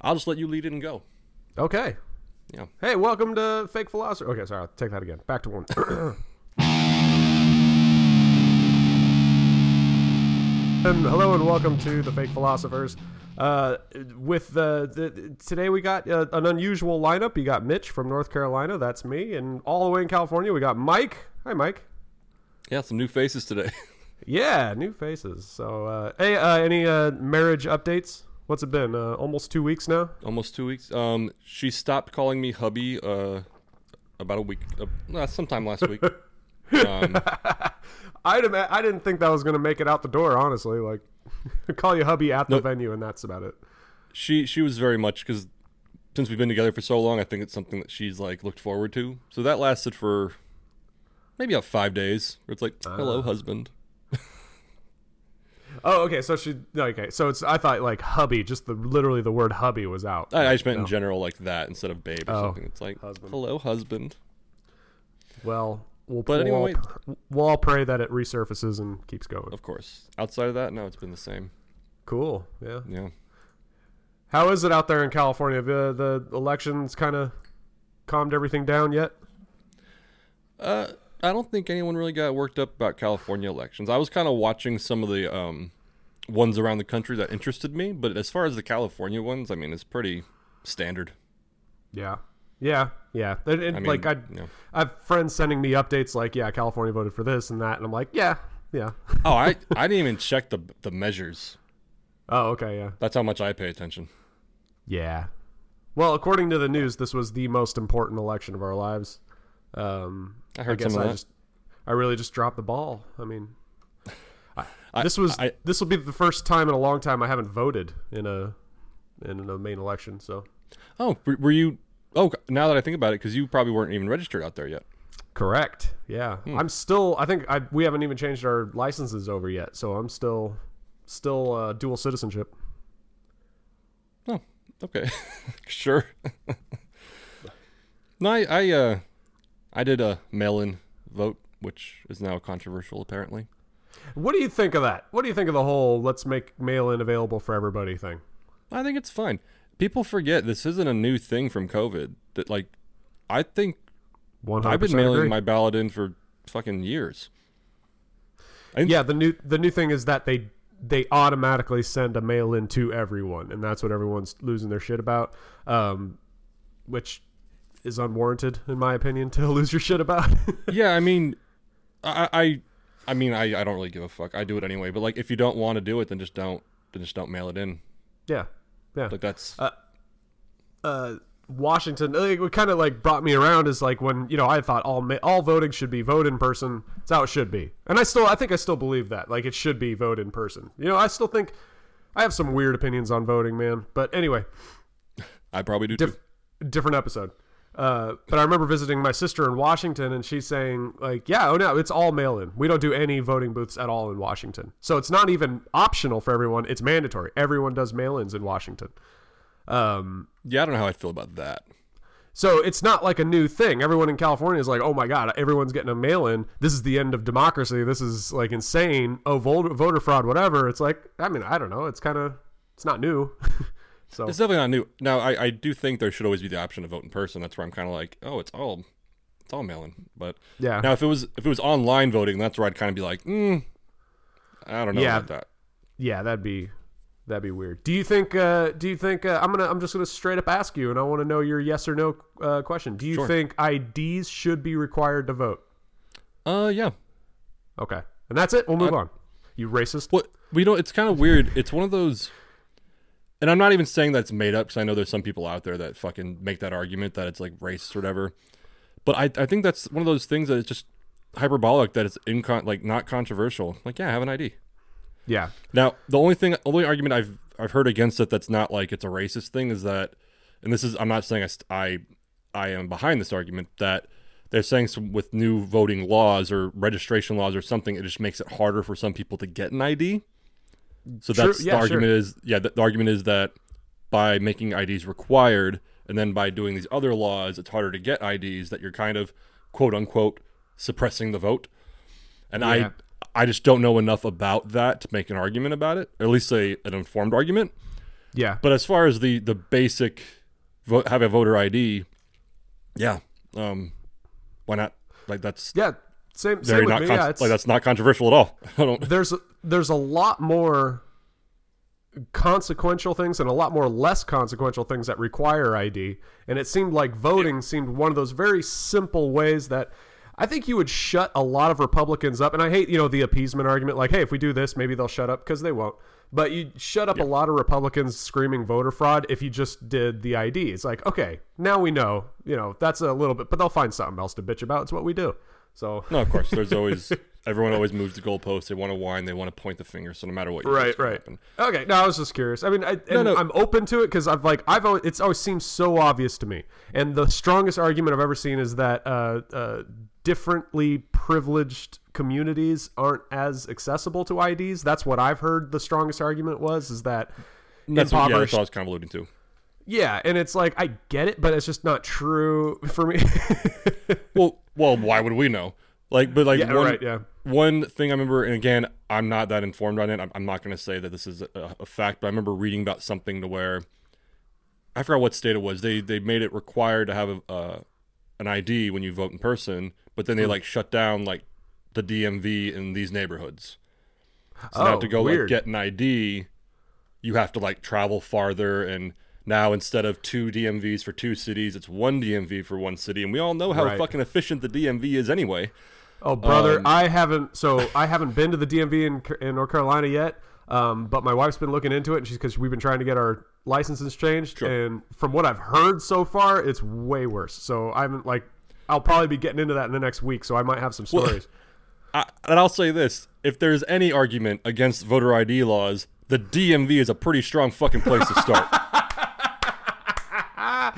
I'll just let you lead it and go. Okay. Yeah. Hey, welcome to Fake Philosopher. Okay, sorry, I'll take that again. Back to one. and hello and welcome to the Fake Philosophers. Uh, with the, the today we got uh, an unusual lineup. You got Mitch from North Carolina, that's me, and all the way in California we got Mike. Hi, Mike. Yeah, some new faces today. Yeah, new faces. So, uh, hey, uh, any uh, marriage updates? What's it been? Uh, almost two weeks now. Almost two weeks. Um, she stopped calling me hubby. Uh, about a week. Uh, sometime last week. um, I didn't. I didn't think that was gonna make it out the door. Honestly, like, call you hubby at the Nope. venue, and that's about it. she she was very much because since we've been together for so long, I think it's something that she's like looked forward to. So that lasted for maybe about five days. Where it's like, hello, husband. Oh, okay. So she. Okay, so it's. I thought like hubby, just the literally the word hubby was out. I, I just meant No. in general like that instead of babe or Oh, something. It's like, husband. hello, husband. Well, we'll. But we'll, anyway- all, we'll all pray that it resurfaces and keeps going. Of course. Outside of that, no, it's been the same. Cool. Yeah. Yeah. How is it out there in California? The the elections kind of calmed everything down yet? Uh, I don't think anyone really got worked up about California elections. I was kind of watching some of the um, ones around the country that interested me, but as far as the California ones, I mean, it's pretty standard. Yeah. Yeah, yeah. And, and, I mean, like I, know. I have friends sending me updates like, yeah, California voted for this and that, and I'm like, yeah, yeah. Oh, I I didn't even check the the measures. Oh, okay, yeah, That's how much I pay attention. yeah. Well, according to the news, this was the most important election of our lives. Um, I heard guess some of I that. just, I really just dropped the ball. I mean, I- this was I- this will be the first time in a long time I haven't voted in a in a main election. So Oh, were, were you? Oh, now that I think about it, because you probably weren't even registered out there yet. correct. Yeah, Hmm. I'm still. I think I we haven't even changed our licenses over yet. So I'm still still uh, dual citizenship. Oh, okay, sure. no, I I uh, I did a mail-in vote, which is now controversial apparently. What do you think of that? What do you think of the whole "let's make mail-in available for everybody" thing? I think it's fine. People forget this isn't a new thing from COVID. That like, I think One I've been mailing agree. my ballot in for fucking years. I think- Yeah, the new the new thing is that they they automatically send a mail in to everyone, and that's what everyone's losing their shit about. Um, which is unwarranted, in my opinion, to lose your shit about. Yeah, I mean, I, I, I mean, I, I don't really give a fuck. I do it anyway. But like, if you don't want to do it, then just don't. Then just don't mail it in. yeah, yeah. Like that's uh, Washington, like, what kind of like brought me around is like when you know I thought all ma- all voting should be vote in person. That's how it should be, and I still I think I still believe that like it should be vote in person. You know, I still think I have some weird opinions on voting, man. But anyway, I probably do too. different episode. Uh, but I remember visiting my sister in Washington, and she's saying like, "Yeah, oh no, it's all mail-in. We don't do any voting booths at all in Washington. So it's not even optional for everyone; it's mandatory. Everyone does mail-ins in Washington. Um, Yeah, I don't know how I feel about that. so it's not like a new thing. Everyone in California is like, "Oh my god, everyone's getting a mail-in. This is the end of democracy. This is like insane. Oh, voter fraud, whatever." It's like, I mean, I don't know. It's kind of, it's not new. so It's definitely not new. Now, I, I do think there should always be the option to vote in person. That's where I'm kind of like, oh, it's all, it's all mail-in. But yeah, now, if it was if it was online voting, that's where I'd kind of be like, mm, I don't know Yeah. about that. Yeah, that'd be that'd be weird. Do you think? Uh, do you think? Uh, I'm gonna. I'm just gonna straight up ask you, and I want to know your yes or no uh, question. Do you Sure. think IDs should be required to vote? Uh, yeah. Okay, and that's it. We'll move I- on. You racist? What we don't. It's kind of weird. It's one of those, and I'm not even saying that's made up because I know there's some people out there that fucking make that argument that it's like racist or whatever. But I, I think that's one of those things that is just hyperbolic that it's incon like not controversial. Like, yeah, I have an ID. Yeah. Now, the only thing, only argument I've I've heard against it that's not like it's a racist thing is that, and this is I'm not saying I I, I am behind this argument that they're saying some, with new voting laws or registration laws or something, it just makes it harder for some people to get an ID. So True, that's yeah, the argument sure. is yeah the, the argument is that by making IDs required and then by doing these other laws, it's harder to get IDs that you're kind of quote unquote suppressing the vote. And Yeah. I I just don't know enough about that to make an argument about it, or at least a, an informed argument. Yeah. But as far as the the basic vote, have a voter ID, yeah, um, why not? Like that's Yeah. Same, very same with not me. con- yeah, like that's not controversial at all. I don't. there's there's a lot more consequential things and a lot more less consequential things that require ID. And it seemed like voting seemed one of those very simple ways that I think you would shut a lot of Republicans up. And I hate, you know, the appeasement argument like, hey, if we do this, maybe they'll shut up because they won't. But you shut up a lot of Republicans screaming voter fraud if you just did the ID. It's like, okay, now we know, you know, that's a little bit, but they'll find something else to bitch about. It's what we do. So No, of course. There's always everyone always moves the goalpost. They want to whine. They want to point the finger. So no matter what, right right happen. okay no i was just curious i mean I, and no. i'm open to it because i've like i've always it's always seems so obvious to me and the strongest argument i've ever seen is that uh, uh, differently privileged communities aren't as accessible to ids that's what i've heard the strongest argument was is that That's what, yeah, impoverished that's what I was kind of alluding to. Yeah and it's like i get it but it's just not true for me Well, well, why would we know? Like, but like yeah one, right yeah one thing I remember, and again, I'm not that informed on it. I'm, I'm not going to say that this is a, a fact, but I remember reading about something to where I forgot what state it was. They they made it required to have a, uh, an ID when you vote in person, but then they Hmm. like shut down like the DMV in these neighborhoods. So now Oh, to go weird. like get an ID, you have to like travel farther and. Now instead of two DMVs for two cities, it's one DMV for one city, and we all know how Right. fucking efficient the DMV is anyway. Oh, brother, Um, I haven't. So I haven't been to the DMV in, in North Carolina yet. Um, but my wife's been looking into it, and she's because we've been trying to get our licenses changed. Sure. And from what I've heard so far, it's way worse. So I haven't like. I'll probably be getting into that in the next week, so I might have some stories. I, and I'll say this: if there's any argument against voter ID laws, the DMV is a pretty strong fucking place to start.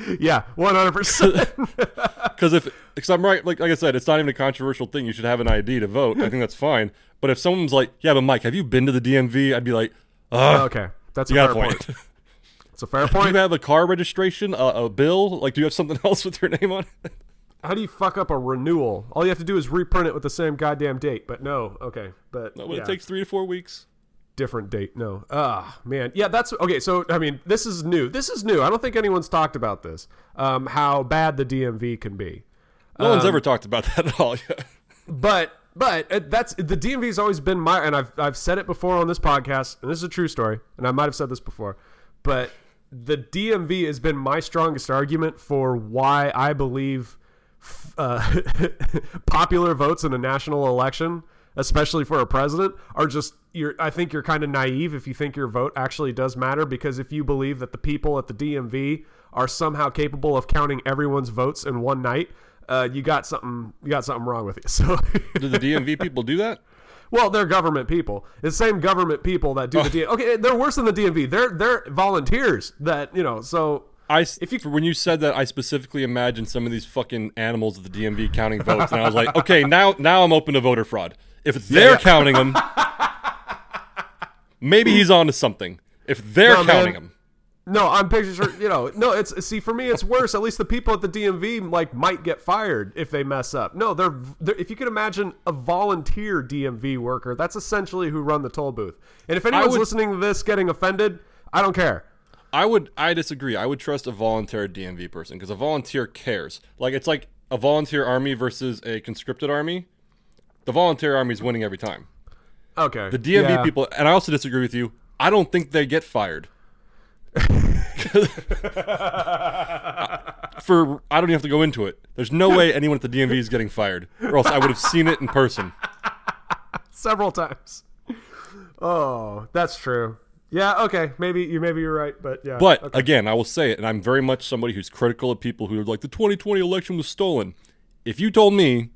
yeah, one hundred percent. Because if, because I'm right, like like I said, it's not even a controversial thing. You should have an ID to vote. I think that's fine. But if someone's like, "Yeah, but Mike, have you been to the DMV?" I'd be like, "Uh, Okay, that's a got fair a point. point. It's a fair point. do you have a car registration, a, a bill? Like, do you have something else with your name on it?" How do you fuck up a renewal? All you have to do is reprint it with the same goddamn date. But no, okay, but No, yeah. it takes three to four weeks. Different date. No. Ah, man. Yeah, that's okay. So, I mean, this is new. This is new. I don't think anyone's talked about this. Um, how bad the DMV can be. No Um, one's ever talked about that at all. But, but uh, that's the DMV's always been my, and I've I've said it before on this podcast, and this is a true story, and I might have said this before, but the DMV has been my strongest argument for why I believe f- uh, popular votes in a national election, especially for a president, are just you're. I think you're kind of naive if you think your vote actually does matter because if you believe that the people at the DMV are somehow capable of counting everyone's votes in one night, uh, you got something. You got something wrong with you. So. Do the DMV people do that? Well, they're government people. It's the same government people that do the DMV. Okay, they're worse than the DMV. They're they're volunteers that you know. So I If you when you said that, I specifically imagined some of these fucking animals at the DMV counting votes, and I was like, okay, now now I'm open to voter fraud. If they're yeah. counting them, maybe he's on to something. If they're No, man. counting them, no, I'm picturing you know. No, it's see for me, it's worse. At least the people at the DMV like might get fired if they mess up. No, they're, they're if you can imagine a volunteer DMV worker, that's essentially who run the toll booth. And if anyone's would- listening to this getting offended, I don't care. I would I disagree. I would trust a volunteer DMV person because a volunteer cares. Like it's like a volunteer army versus a conscripted army. The volunteer army is winning every time. Okay, The DMV Yeah. people, and I also disagree with you. I don't think they get fired. For I don't even have to go into it. There's no way anyone at the DMV is getting fired, or else I would have seen it in person. several times. Oh, that's true. Yeah, okay. Maybe you maybe you're right, but yeah. But okay. again, I will say it, and I'm very much somebody who's critical of people who are like the 2020 election was stolen. If you told me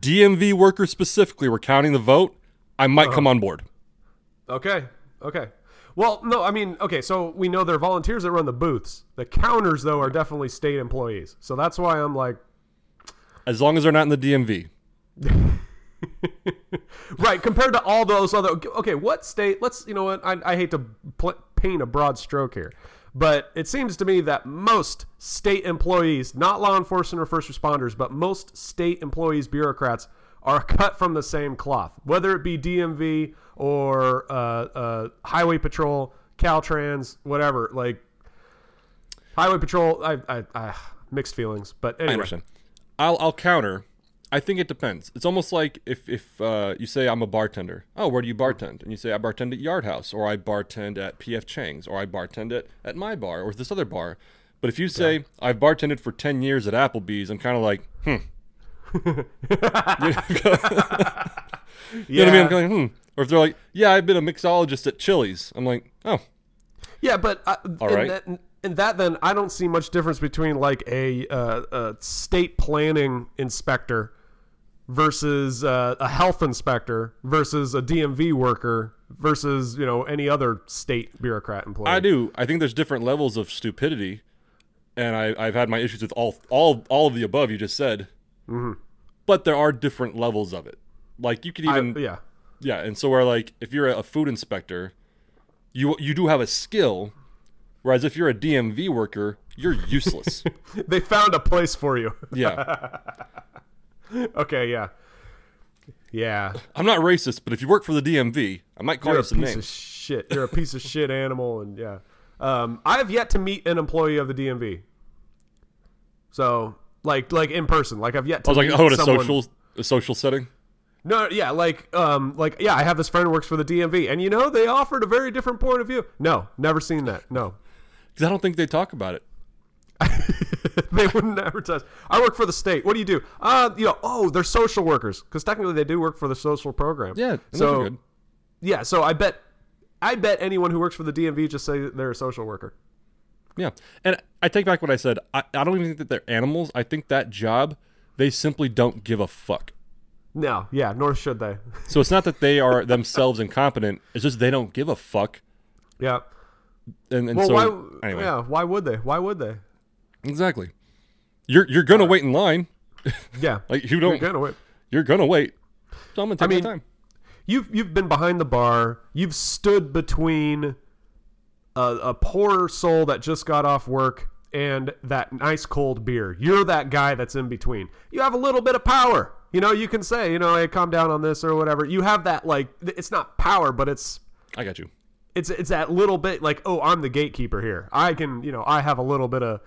DMV workers specifically were counting the vote, I might come uh-huh. on board. Okay. Okay. Well, no, I mean, okay, so we know they're volunteers that run the booths. The counters, though, are definitely state employees. So that's why I'm like, As long as they're not in the DMV. right, compared to all those other. Okay, what state? Let's, you know what? I, I hate to pl- paint a broad stroke here, but it seems to me that most state employees, not law enforcement or first responders, but most state employees, bureaucrats, are cut from the same cloth, whether it be DMV or uh, uh, highway patrol. Caltrans, whatever. Like Highway Patrol, I, I, I mixed feelings, but I anyway. understand. I'll I'll counter. I think it depends. It's almost like if if uh, you say I'm a bartender. Oh, where do you bartend? And you say I bartend at Yard House, or I bartend at PF Chang's, or I bartend at at my bar, or this other bar. But if you say I've bartended for ten years at Applebee's, I'm kind of like, hmm. You know what I mean? I'm going, hmm. Or if they're like, yeah, I've been a mixologist at Chili's. I'm like, oh, Yeah, but uh, All in, that, in that, then I don't see much difference between like a, uh, a state planning inspector versus uh, a health inspector versus a DMV worker versus you know any other state bureaucrat employee. I do. I think there's different levels of stupidity, and I, I've had my issues with all all all of the above you just said. Mm-hmm. But there are different levels of it. Like you could I- even yeah. yeah, and so where like if you're a food inspector, you you do have a skill, whereas if you're a DMV worker, you're useless. They found a place for you. yeah, okay, yeah, yeah. I'm not racist, but if you work for the DMV, I might call You're you a some piece of names. shit. You're a piece of shit animal, and yeah. Um, I have yet to meet an employee of the DMV. So, like, like in person, like I've yet to. I was like, oh, in a someone- social a social setting. No, yeah, like, um, like, yeah, I have this friend who works for the DMV, and you know, they offered a very different point of view. No, never seen that. No, Because I don't think they talk about it. they wouldn't advertise. I work for the state. What do you do? Uh, you know, oh, they're social workers because technically they do work for the social program. Yeah, so yeah, so I bet, I bet anyone who works for the DMV just say they're a social worker. Yeah, and I take back what I said. I, I don't even think that they're animals. I think that job, they simply don't give a fuck. No, yeah, nor should they. So it's not that they are themselves incompetent. It's just they don't give a fuck. yeah. And, and Well, so why? anyway, Yeah, why would they? Why would they? Exactly. You're you're gonna wait in line. Yeah, Like you you're don't. gonna wait. You're gonna wait. So I'm gonna take mean, my time. You've you've been behind the bar. You've stood between a, a poor soul that just got off work and that nice cold beer. You're that guy that's in between. You have a little bit of power. You know, you can say, you know, hey, calm down on this or whatever. You have that like it's not power, but it's I got you. it's it's that little bit like, oh, I'm the gatekeeper here. I can, you know, I have a little bit of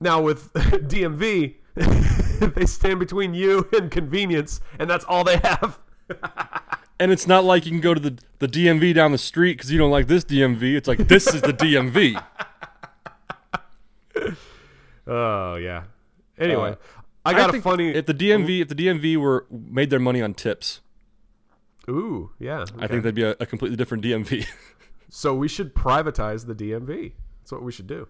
now with DMV, they stand between you and convenience, and that's all they have. And it's not like you can go to the, the DMV down the street because you don't like this DMV. It's like this is the DMV. Oh yeah. Anyway, Uh, I got a think funny. If the DMV if the DMV were made their money on tips, ooh, yeah. I okay. think that'd be a, a completely different DMV. so. We should privatize the DMV. That's what we should do.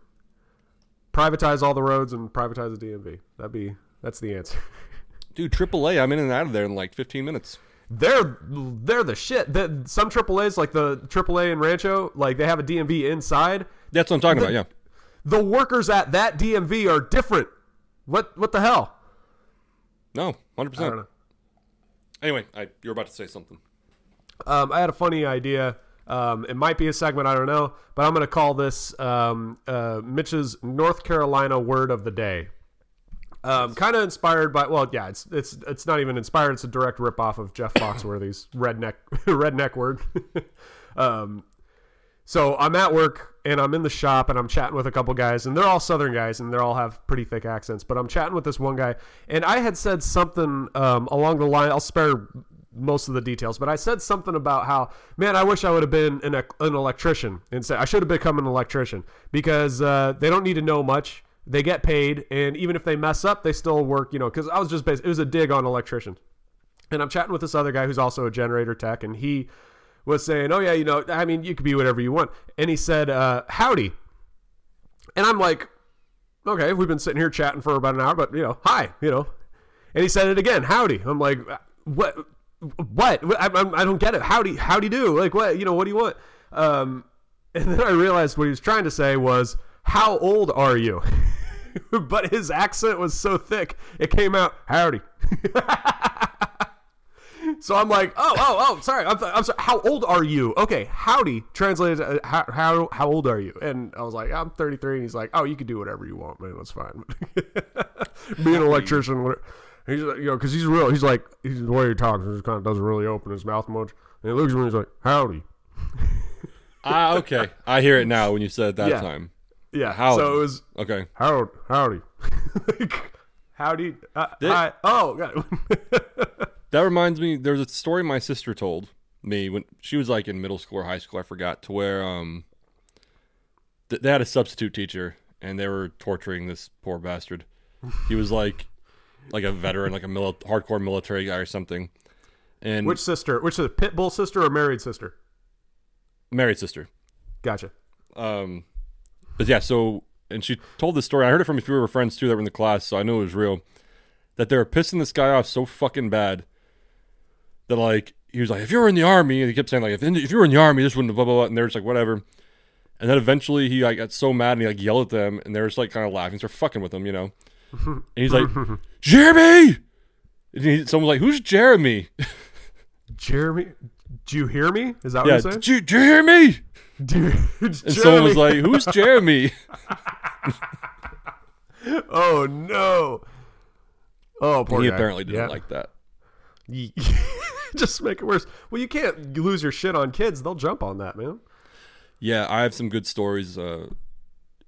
Privatize all the roads and privatize the DMV. That'd be. That's the answer. Dude, AAA, I'm in and out of there in like 15 minutes. They're they're the shit. The, some AAA's like the AAA in Rancho, like they have a DMV inside. That's what I'm talking about. Yeah. The workers at that DMV are different. What what the hell? No, hundred percent. Anyway, I, you're about to say something. Um, I had a funny idea. Um, it might be a segment, I don't know, but I'm going to call this um, uh, Mitch's North Carolina word of the day. Um, kind of inspired by, well, yeah, it's it's it's not even inspired. It's a direct ripoff of Jeff Foxworthy's redneck redneck word. um, so I'm at work and I'm in the shop and I'm chatting with a couple guys and they're all Southern guys and they all have pretty thick accents. But I'm chatting with this one guy and I had said something um, along the line. I'll spare most of the details, but I said something about how man, I wish I would have been an, an electrician instead. I should have become an electrician because uh, they don't need to know much. They get paid, and even if they mess up, they still work. You know, because I was just based, it was a dig on electricians. And I'm chatting with this other guy who's also a generator tech, and he was saying, "Oh yeah, you know, I mean, you could be whatever you want." And he said, uh, "Howdy," and I'm like, "Okay, we've been sitting here chatting for about an hour, but you know, hi, you know." And he said it again, "Howdy." I'm like, "What? What? I, I, I don't get it. Howdy? Howdy do? you do? Like what? You know, what do you want?" Um, and then I realized what he was trying to say was, "How old are you?" but his accent was so thick, it came out, "Howdy." So I'm like, oh, oh, oh, sorry. I'm, I'm sorry. How old are you? Okay, howdy. Translated, uh, how, how how old are you? And I was like, I'm 33. And he's like, oh, you can do whatever you want, man. That's fine. Being an electrician, whatever. He's like, you know, because he's real. He's like, he's the way he talks. He just kind of doesn't really open his mouth much. And he looks at me. and He's like, howdy. Ah, okay. I hear it now when you said it that Yeah. time. Yeah. Howdy. So it was Okay. howdy, howdy, like, howdy. Uh, Did- hi. Oh, God. That reminds me. there's a story my sister told me when she was like in middle school or high school. I forgot to where um th- they had a substitute teacher and they were torturing this poor bastard. He was like like a veteran, like a mili- hardcore military guy or something. And which sister? Which is it, pit bull sister or married sister? married sister. Gotcha. Um, but yeah, so and she told this story. I heard it from a few of her friends too that were in the class, so I knew it was real. That they were pissing this guy off so fucking bad that like he was like, if you were in the army, and he kept saying like, if, if you were in the army, this wouldn't blah blah blah, and they're just like whatever. And then eventually he like got so mad and he like yelled at them, and they're just like kind of laughing, start fucking with him, you know. And he's like, Jeremy. And he, someone's like, who's Jeremy? Jeremy, do you hear me? Is that yeah, what you're saying? did you, you hear me? Dude, And someone was like, who's Jeremy? "Oh no." Oh, poor guy. he guy. apparently didn't Yeah. like that. Just make it worse. Well, you can't lose your shit on kids. They'll jump on that, man. Yeah, I have some good stories. Uh,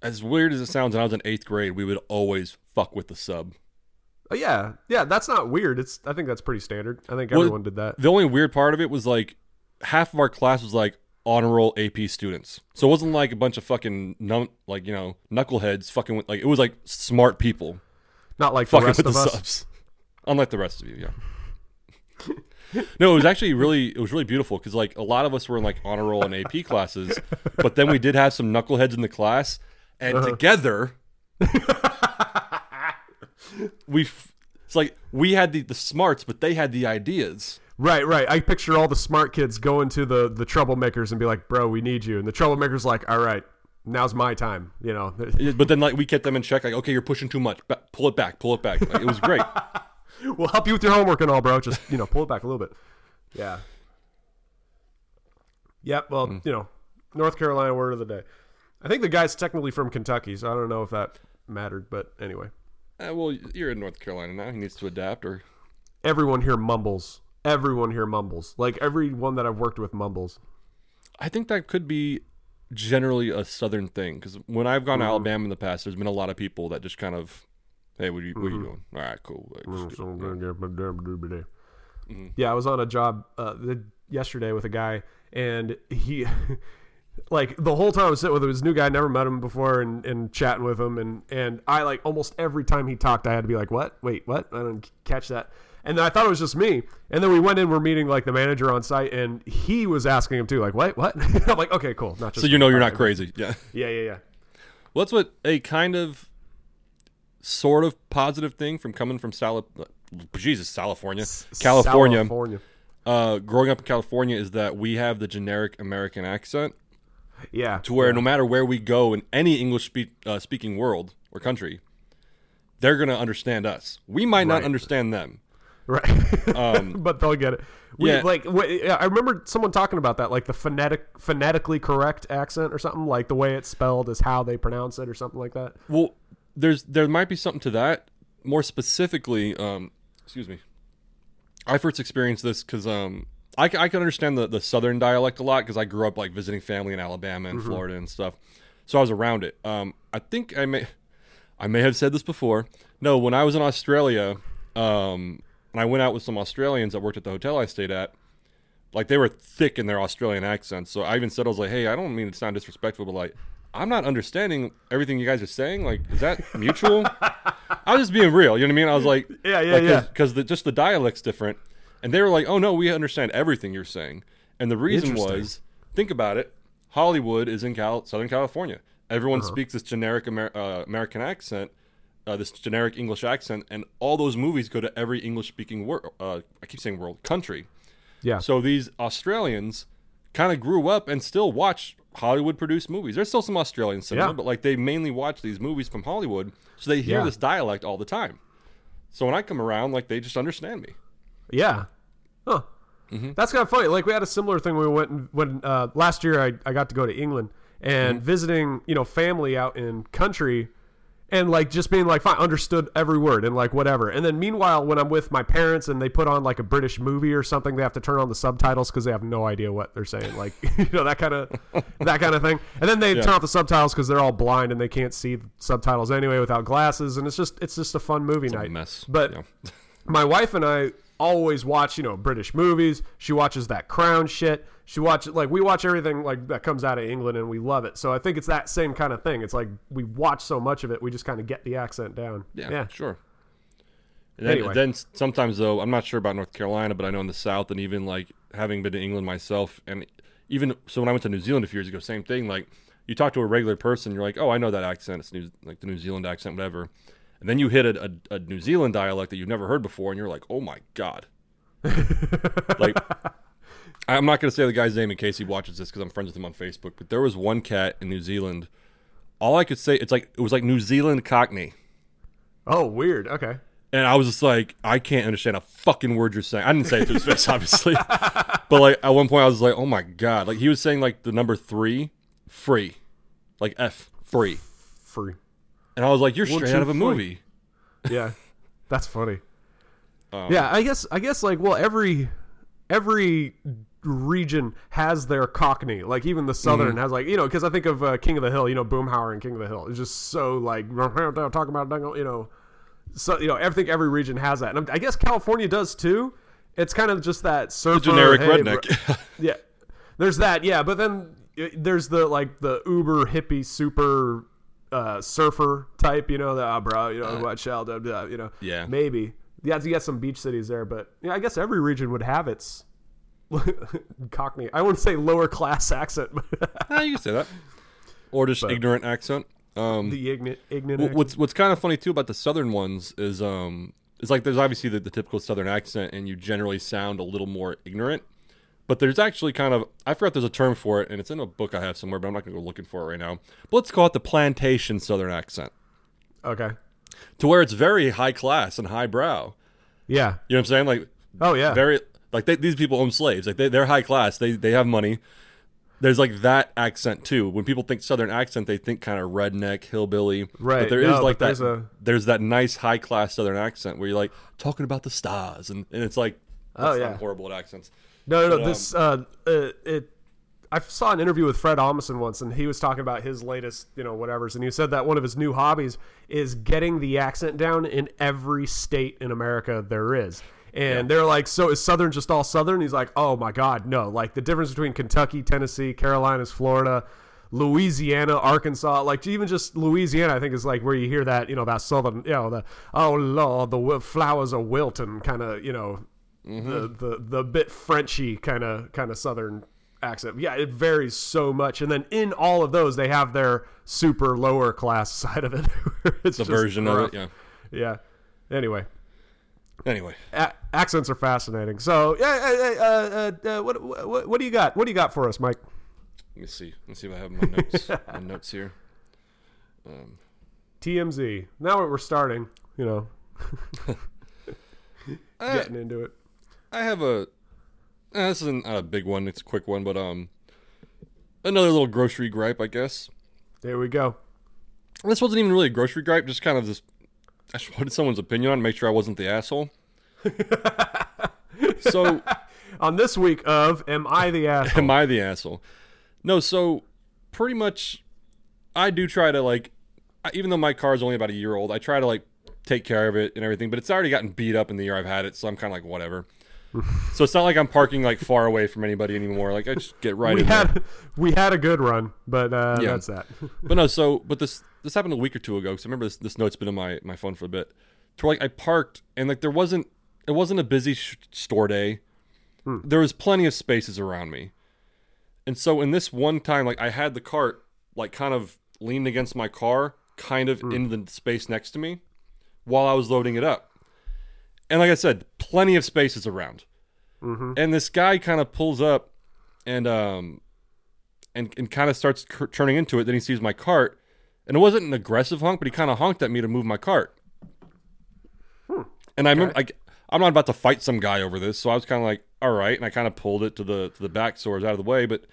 as weird as it sounds, when I was in eighth grade, we would always fuck with the sub. Oh, yeah, yeah. That's not weird. It's. I think that's pretty standard. I think Well, everyone did that. The only weird part of it was like half of our class was like honor roll AP students, so it wasn't like a bunch of fucking num- like you know knuckleheads fucking with like it was like smart people Not like the fucking rest with the us. subs, unlike the rest of you. Yeah. no, it was actually really it was really beautiful because like a lot of us were in like honor roll and AP classes, but then we did have some knuckleheads in the class, and Uh-huh. together we f- it's like we had the the smarts, but they had the ideas. Right, right. I picture all the smart kids going to the the troublemakers and be like, "Bro, we need you." And the troublemakers like, "All right, now's my time." You know. But then like we kept them in check, like okay, you're pushing too much, Ba- pull it back, pull it back. Like, it was great. we'll help you with your homework and all, bro. Just you know, pull it back a little bit. Yeah. Yep. Well, Hmm. you know, North Carolina word of the day. I think the guy's technically from Kentucky, so I don't know if that mattered, but anyway, Uh, well, you're in North Carolina now. He needs to adapt, or everyone here mumbles. Everyone here mumbles. Like everyone that I've worked with mumbles. I think that could be generally a Southern thing. Because when I've gone to Alabama in the past, there's been a lot of people that just kind of, hey, what are you, what are you doing? All right, cool. Like, do it. Yeah, I was on a job uh, the, yesterday with a guy, and he, like, the whole time I was sitting with him, this new guy, never met him before, and, and chatting with him, and and I like almost every time he talked, I had to be like, what? Wait, what? I didn't catch that. And then I thought it was just me. And then we went in, we're meeting like the manager on site, and he was asking him too, like, what? What? I'm like, okay, cool. Not just So you know you're not crazy. Yeah. Yeah, yeah, yeah. Well, that's what a kind of sort of positive thing from coming from Sal- Jesus, California. California. California. Uh, growing up in California is that we have the generic American accent Yeah. to where no matter where we go in any English speak, uh, speaking world or country, they're going to understand us. We might not Right. understand them. Right. Um, but they'll get it. We, Yeah. Like yeah, I remember someone talking about that, like the phonetic, phonetically correct accent or something. Like the way it's spelled is how they pronounce it or something like that. Well, there's there might be something to that. More specifically, um, excuse me, I first experienced this because um, I, I can understand the, the southern dialect a lot because I grew up like visiting family in Alabama and Florida and stuff, so I was around it. Um, I think I may I may have said this before. No, when I was in Australia, um, and I went out with some Australians that worked at the hotel I stayed at. Like they were thick in their Australian accents, so I even said I was like, "Hey, I don't mean to sound disrespectful, but like, I'm not understanding everything you guys are saying. Like, is that mutual?" I was just being real. You know what I mean? I was like, Yeah, yeah, yeah. because just the dialect's different, and they were like, "Oh no, we understand everything you're saying." And the reason was, think about it. Hollywood is in Cal- Southern California. Everyone Uh-huh. speaks this generic Amer- uh, American accent, uh, this generic English accent, and all those movies go to every English-speaking world. Uh, I keep saying world country. Yeah. So these Australians kind of grew up and still watch Hollywood produced movies. There's still some Australian cinema, Yeah. but like they mainly watch these movies from Hollywood, so they hear Yeah. this dialect all the time. So when I come around, like they just understand me. Yeah. Huh. Mm-hmm. That's kind of funny. Like we had a similar thing when we went and, when uh, last year I, I got to go to England and Mm-hmm. visiting you know family out in country, and like just being like fine understood every word and like whatever and then meanwhile when i'm with my parents and they put on like a british movie or something they have to turn on the subtitles because they have no idea what they're saying like you know that kind of that kind of thing and then they Yeah. turn off the subtitles because they're all blind and they can't see the subtitles anyway without glasses and it's just it's just a fun movie a night mess. but Yeah. my wife and I always watch, you know, British movies. She watches that Crown shit. She watches like we watch everything like that comes out of England and we love it. So I think it's that same kind of thing. It's like we watch so much of it, we just kind of get the accent down. Yeah, yeah. sure. And then, Anyway. then sometimes though, I'm not sure about North Carolina, but I know in the South, and even like having been to England myself, and even so when I went to New Zealand a few years ago, same thing. Like you talk to a regular person, you're like, oh, I know that accent. It's New, like the New Zealand accent, whatever. And then you hit a, a, a New Zealand dialect that you've never heard before, and you're like, oh my god. like I'm not gonna say the guy's name in case he watches this because I'm friends with him on Facebook. But there was one cat in New Zealand. All I could say, it's like it was like New Zealand Cockney. Oh, weird. Okay. And I was just like, I can't understand a fucking word you're saying. I didn't say it to his face, obviously. But like at one point I was like, oh my god. Like he was saying like the number three, free. Like F free. Free. And I was like, you're straight out of a movie. Yeah. That's funny. Um, yeah, I guess I guess like well every every region has their cockney like even the southern Mm-hmm. has like you know because i think of uh, king of the hill you know boomhauer and king of the hill it's just so like talking about you know so you know everything every region has that and i guess california does too it's kind of just that surfer, Generic hey, redneck. bro- yeah there's that yeah but then there's the like the uber hippie super uh, surfer type you know the ah, bro you know watch out blah, blah, you know Yeah. maybe yeah you got some beach cities there but yeah i guess every region would have its cockney i wouldn't say lower class accent but Ah, you can say that. Or just ignorant accent. Um the ignorant ignorant accent. What's what's kind of funny too about the southern ones is um it's like there's obviously the, the typical southern accent and you generally sound a little more ignorant. But there's actually kind of I forgot there's a term for it and it's in a book I have somewhere, but I'm not gonna go looking for it right now. But let's call it the plantation southern accent. okay To where it's very high class and high brow. yeah You know what I'm saying? Like oh yeah very like they, these people own slaves. Like they, they're high class. They they have money. There's like that accent too. When people think southern accent, they think kind of redneck, hillbilly. Right. But there is No, like that. there's a- There's that nice high class southern accent where you're like talking about the stars, and, and it's like, Oh, yeah. Horrible at accents. No, no, no. But, um, this uh, uh, it. I saw an interview with Fred Armisen once, and he was talking about his latest, you know, whatever's, and he said that one of his new hobbies is getting the accent down in every state in America there is. And they're like, so is Southern just all Southern? He's like, oh my God, no. Like the difference between Kentucky, Tennessee, Carolinas, Florida, Louisiana, Arkansas, like even just Louisiana, I think is like where you hear that, you know, that Southern, you know, the oh Lord, the flowers are wilting, kind of, you know, the, the the bit Frenchy kind of kind of Southern accent. Yeah, it varies so much, and then in all of those, they have their super lower class side of it. it's The version of it, yeah. Yeah. Anyway, Anyway, a- accents are fascinating. So, yeah, uh, uh, uh, what, what what do you got? What do you got for us, Mike? let me see. Let's see if I have my notes. my notes here. Um, TMZ. Now we're starting, you know, getting into it. I have a. eh, this isn't a big one. It's a quick one, but um, another little grocery gripe, I guess. There we go. This wasn't even really a grocery gripe, just kind of this. I just wanted someone's opinion on, make sure I wasn't the asshole. so, On this week of Am I the Asshole? am I the asshole? No, so pretty much, I do try to like, even though my car is only about a year old, I try to like take care of it and everything. But it's already gotten beat up in the year I've had it, so I'm kind of like whatever. So it's not like I'm parking like far away from anybody anymore. Like I just get right we in there. had we had a good run, but uh, Yeah. that's that. But no, so but this this happened a week or two ago. Because I remember this this note's been in my my phone for a bit. To where, like I parked and like there wasn't it wasn't a busy sh- store day. There was plenty of spaces around me, and so in this one time, like I had the cart like kind of leaned against my car, kind of in the space next to me, while I was loading it up. And like I said, plenty of spaces around. And this guy kind of pulls up, and um, and, and kind of starts cur- turning into it. Then he sees my cart, and it wasn't an aggressive honk, but he kind of honked at me to move my cart. And I remember, like, I'm not about to fight some guy over this, so I was kind of like, all right, and I kind of pulled it to the to the back so it was out of the way. But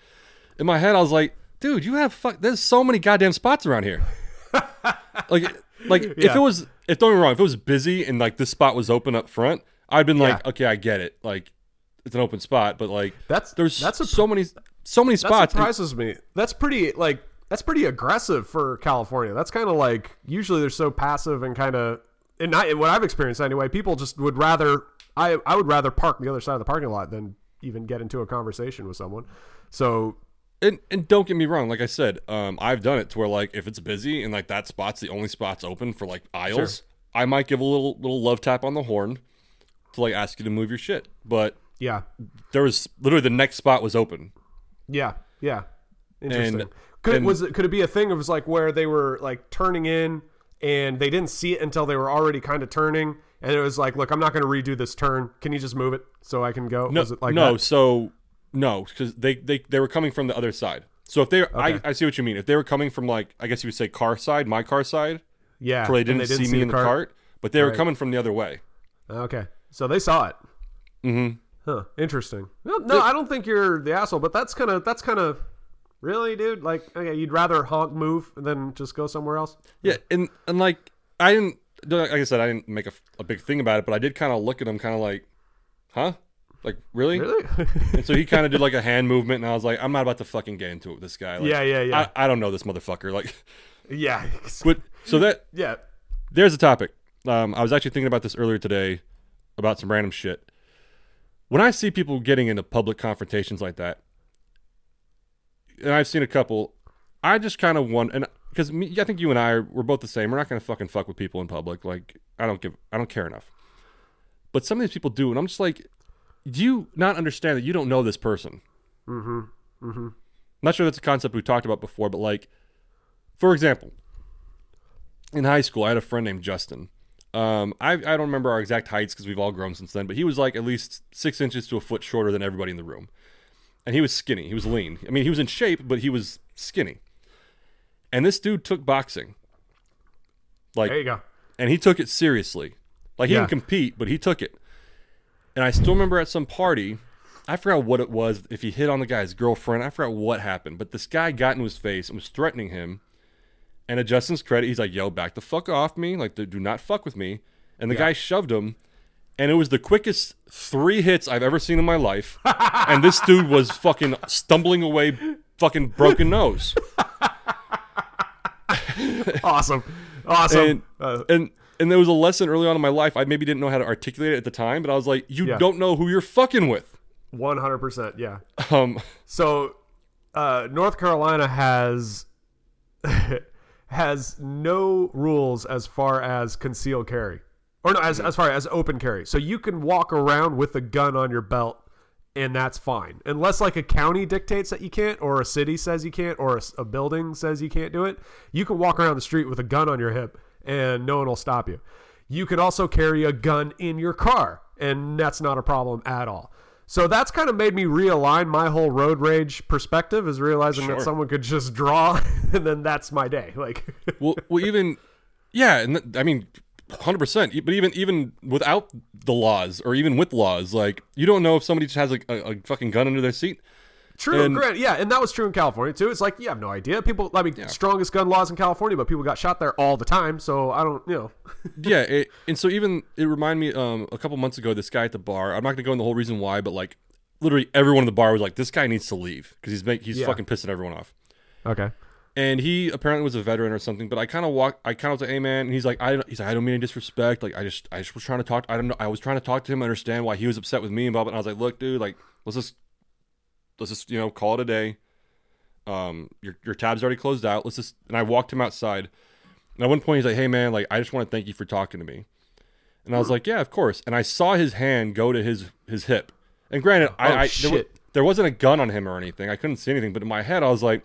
in my head, I was like, dude, you have fuck. There's so many goddamn spots around here. like, like if it was if don't get me wrong, if it was busy and like this spot was open up front, I'd been like, Yeah. okay, I get it. Like it's an open spot, but like That's there's that's a so many so many That spots. surprises me. That's pretty like that's pretty aggressive for California. That's kind of like usually they're so passive and kind of and not what I've experienced anyway. People just would rather I I would rather park the other side of the parking lot than even get into a conversation with someone. So and and don't get me wrong, like I said, um, I've done it to where like if it's busy and like that spot's the only spot's open for like aisles, I might give a little little love tap on the horn to like ask you to move your shit. But yeah, there was literally the next spot was open. yeah, yeah. Interesting. And- could it and- was it could it be a thing? It was like where they were like turning in and they didn't see it until they were already kind of turning. And it was like, look, I'm not going to redo this turn. Can you just move it so I can go? No, was it like no. that? So no, because they, they they were coming from the other side. So if they, I, Okay. I see what you mean. If they were coming from like, I guess you would say car side, my car side, Yeah, where they and didn't, see me in the cart, but they were coming from the other way. Okay, so they saw it. Mm-hmm. Huh. Interesting. No, no, I don't think you're the asshole, but that's kind of that's kind of really, dude. Like, okay, you'd rather honk move than just go somewhere else. Yeah, and and like I didn't, like I said, I didn't make a, a big thing about it, but I did kind of look at him, kind of like, huh, like really? Really? And so he kind of did like a hand movement, and I was like, I'm not about to fucking get into it with this guy. Like, yeah, yeah, yeah, I, I don't know this motherfucker. Like, yeah, but so that yeah. there's a topic. Um, I was actually thinking about this earlier today about some random shit. When I see people getting into public confrontations like that, and I've seen a couple, I just kind of want, and because I think you and I are, we're both the same. We're not going to fucking fuck with people in public. Like I don't give, I don't care enough. But some of these people do, and I'm just like, you not understand that you don't know this person? Mm-hmm. Mm-hmm. I'm not sure that's a concept we've talked about before, but like, for example, in high school, I had a friend named Justin. Um, I, I don't remember our exact heights because we've all grown since then, but he was like at least six inches to a foot shorter than everybody in the room. And he was skinny. He was lean. I mean, he was in shape, but he was skinny. And this dude took boxing. Like, There you go. and he took it seriously. Like he Yeah. didn't compete, but he took it. And I still remember at some party, I forgot what it was. If he hit on the guy's girlfriend, I forgot what happened. But this guy got into his face and was threatening him. And to Justin's credit, he's like, "Yo, back the fuck off me! Like, do not fuck with me." And the Yeah. guy shoved him, and it was the quickest three hits I've ever seen in my life. and this dude was fucking stumbling away, fucking broken nose. Awesome. Awesome. and Uh, and and there was a lesson early on in my life. I maybe didn't know how to articulate it at the time, but I was like, you Yeah. don't know who you're fucking with. One hundred percent. Yeah. Um, So, uh, North Carolina has has no rules as far as concealed carry, or no, as as far as open carry. So you can walk around with a gun on your belt, and that's fine, unless like a county dictates that you can't, or a city says you can't, or a building says you can't do it. You can walk around the street with a gun on your hip, and no one will stop you. You can also carry a gun in your car, and that's not a problem at all. So that's kind of made me realign my whole road rage perspective is realizing that someone could just draw and then that's my day. Like well, well, even yeah, and th- I mean, hundred percent. But even even without the laws, or even with laws, like you don't know if somebody just has like a, a fucking gun under their seat. True, And- yeah, and that was true in California too. It's like you have no idea. People I mean strongest gun laws in California, but people got shot there all the time, so I don't you know. yeah, it, and so even it reminded me um a couple months ago, this guy at the bar. I'm not gonna go into the whole reason why, but like literally everyone in the bar was like, "This guy needs to leave because he's make, he's Yeah. fucking pissing everyone off." Okay. and he apparently was a veteran or something. But I kind of walk, I kind of was like, "Hey man," and he's like, "I," don't- he's like, "I don't mean any disrespect. Like, I just, I just was trying to talk. I don't know. I was trying to talk to him, understand why he was upset with me and blah." And I was like, "Look, dude, like, let's just, let's just, you know, call it a day. Um, your your tab's already closed out. Let's just." And I walked him outside. And at one point, he's like, "Hey man, like, I just want to thank you for talking to me." And I was like, "Yeah, of course." And I saw his hand go to his his hip. And granted, I, Oh, I there, wa- shit. there wasn't a gun on him or anything. I couldn't see anything. But in my head, I was like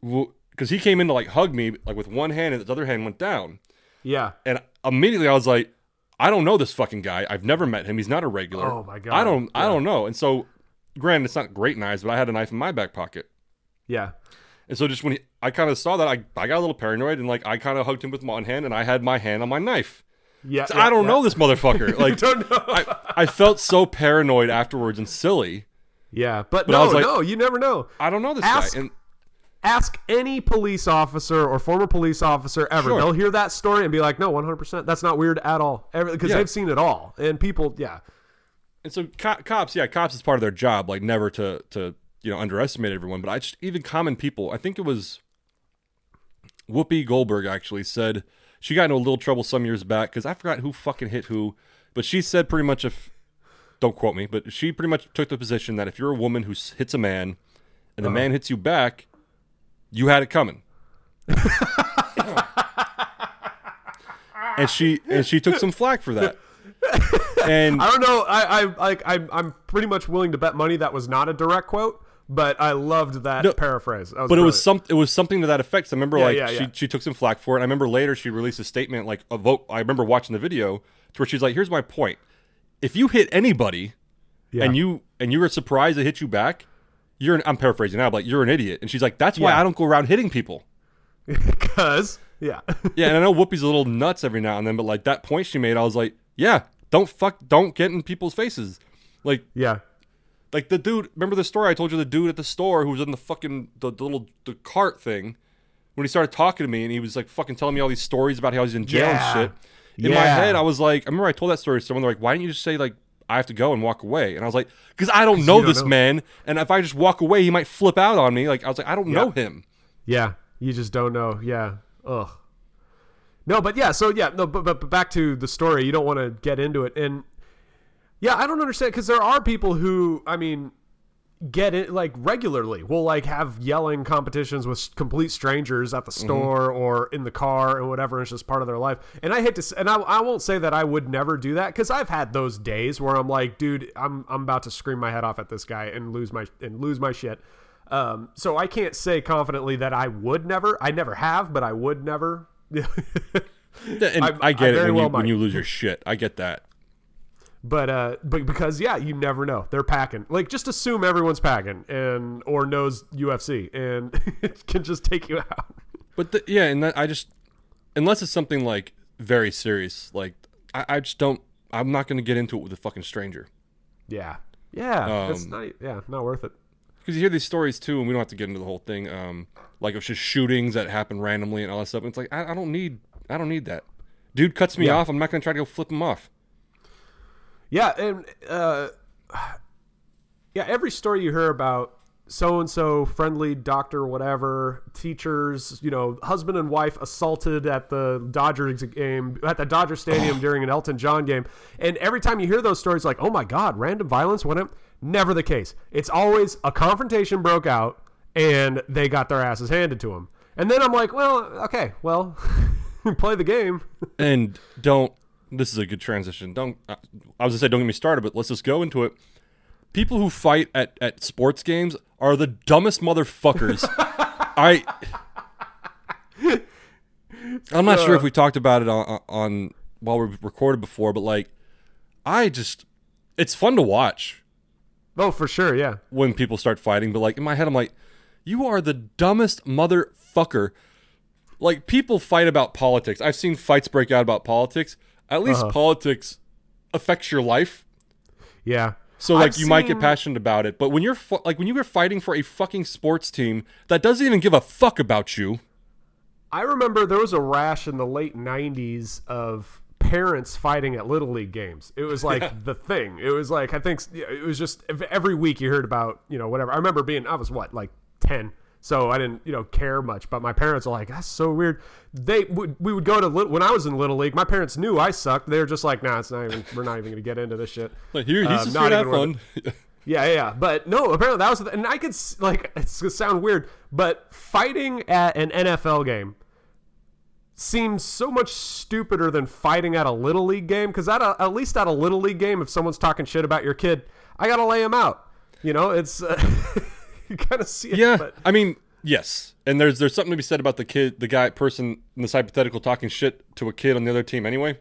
because he came in to like hug me like with one hand and his other hand went down Yeah. and immediately i was like i don't know this fucking guy i've never met him he's not a regular Oh, my God. i don't i don't know and so granted it's not great knives but i had a knife in my back pocket Yeah. and so just when he, i kind of saw that I, I got a little paranoid and like i kind of hugged him with my one hand and i had my hand on my knife Yeah. So i don't know this motherfucker like don't know. I, I felt so paranoid afterwards and silly yeah, but, I no, was like- no, you never know. i don't know this Ask- guy and ask any police officer or former police officer ever. Sure. They'll hear that story and be like, "No, one hundred percent. That's not weird at all." Because Yeah. they've seen it all, and people, yeah, And so co- cops, yeah, cops is part of their job, like never to to you know underestimate everyone. But I just even common people. I think it was Whoopi Goldberg actually said she got into a little trouble some years back because I forgot who fucking hit who, but she said pretty much if don't quote me, but she pretty much took the position that if you're a woman who hits a man and the uh-huh. man hits you back, you had it coming. and she and she took some flack for that. And I don't know. I, I like. I'm, I'm pretty much willing to bet money that was not a direct quote, but I loved that No, paraphrase. That but it was some it was something to that effect. So I remember Yeah, like yeah, she yeah. she took some flack for it. I remember later she released a statement like a vote. I remember watching the video to where she's like, "Here's my point: if you hit anybody and you and you were surprised they hit you back, you're an, I'm paraphrasing now, but like, you're an idiot." And she's like, "That's why. I don't go around hitting people." because yeah, Yeah, and I know Whoopi's a little nuts every now and then, but like that point she made, I was like, "Yeah, don't fuck, don't get in people's faces." Like yeah, like the dude remember the story i told you the dude at the store who was in the fucking the, the little the cart thing when he started talking to me and he was like fucking telling me all these stories about how he's in jail Yeah. and shit in my head i was like i remember i told that story to someone they're like why didn't you just say like i have to go and walk away and i was like because i don't know don't this know. man and if i just walk away he might flip out on me like i was like i don't Yeah. know him yeah. You just don't know. Yeah. Ugh. No, but yeah. So yeah. No, but but, but back to the story. You don't want to get into it, and yeah, I don't understand because there are people who, I mean, get it like regularly. Will like have yelling competitions with complete strangers at the store or in the car or whatever. It's just part of their life. And I hate to, and I, I won't say that I would never do that because I've had those days where I'm like, dude, I'm I'm about to scream my head off at this guy and lose my and lose my shit. Um, so I can't say confidently that I would never. I never have, but I would never. Yeah, and I- i, I get it when, well you, when you lose your shit i get that But uh, but because yeah, you never know. They're packing. Like just assume everyone's packing and or knows UFC and it can just take you out. But the, yeah, and that, I just unless it's something like very serious, like I, I just don't. I'm not going to get into it with a fucking stranger Yeah. Yeah. it's Um, not yeah, not worth it. Because you hear these stories too, and we don't have to get into the whole thing. Um, like it's just shootings that happen randomly and all that stuff. And it's like I, I don't need. I don't need that. Dude cuts me Yeah. off. I'm not going to try to go flip him off. Yeah, and uh yeah, every story you hear about so and so friendly doctor whatever teachers you know husband and wife assaulted at the Dodgers game at the Dodger Stadium during an Elton John game and every time you hear those stories like oh my god random violence when it never the case it's always a confrontation broke out and they got their asses handed to them and then I'm like well okay well play the game And don't. This is a good transition. Don't. Uh, I was gonna say don't get me started, but let's just go into it. People who fight at, at sports games are the dumbest motherfuckers. I. I'm not sure if we talked about it on, on while we recorded before, but like, I just, it's fun to watch oh for sure yeah when people start fighting, but like in my head, I'm like, you are the dumbest motherfucker. Like people fight about politics. I've seen fights break out about politics. At least Uh-huh. politics affects your life. yeah So like I've you might get passionate about it, but when you're fu- like when you are fighting for a fucking sports team that doesn't even give a fuck about you, I remember there was a rash in the late '90s of parents fighting at little league games. It was like the thing. It was like I think it was just every week you heard about you know whatever. I remember being I was what like ten, so I didn't you know care much. But my parents are like that's so weird. They would we would go to little, when I was in little league. My parents knew I sucked. They were just like nah, it's not even we're not even gonna get into this shit. like here he's Um, just not here to have even fun. Yeah, yeah, yeah. But no, apparently that was, the, and I could like it's gonna sound weird, but fighting at an NFL game seems so much stupider than fighting at a little league game. Because at a, at least at a little league game, if someone's talking shit about your kid, I gotta lay him out. You know, it's uh, you kind of see it. yeah, but I mean yes, and there's there's something to be said about the kid, the guy person in this hypothetical talking shit to a kid on the other team anyway.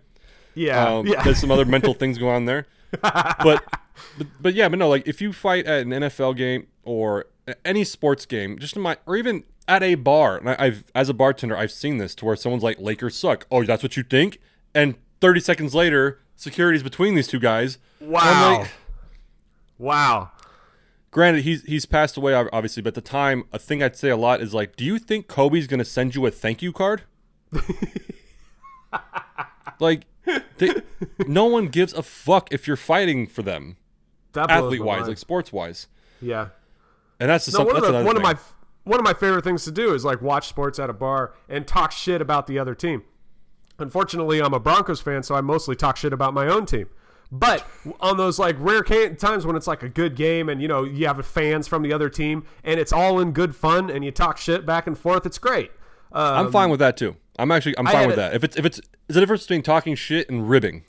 yeah, Um, yeah, There's some other mental things going on there. But, but but yeah, but no, like if you fight at an NFL game or any sports game, just in my or even at a bar, and I, I've as a bartender, I've seen this to where someone's like, "Lakers suck." Oh, that's what you think? And 30 seconds later, security's between these two guys. Wow, like, wow. granted he's he's passed away obviously, but at the time, a thing I'd say a lot is like, do you think Kobe's gonna send you a thank you card? like, they, no one gives a fuck if you're fighting for them, athlete wise, like sports wise, yeah. and that's just No, some, one of that's the, one of my one of my favorite things to do is like watch sports at a bar and talk shit about the other team. Unfortunately, I'm a Broncos fan, so I mostly talk shit about my own team. But on those like rare times when it's like a good game and you know you have fans from the other team and it's all in good fun and you talk shit back and forth, it's great. Um, I'm fine with that too. I'm actually I'm fine with a- that. If it's if it's is the difference between talking shit and ribbing.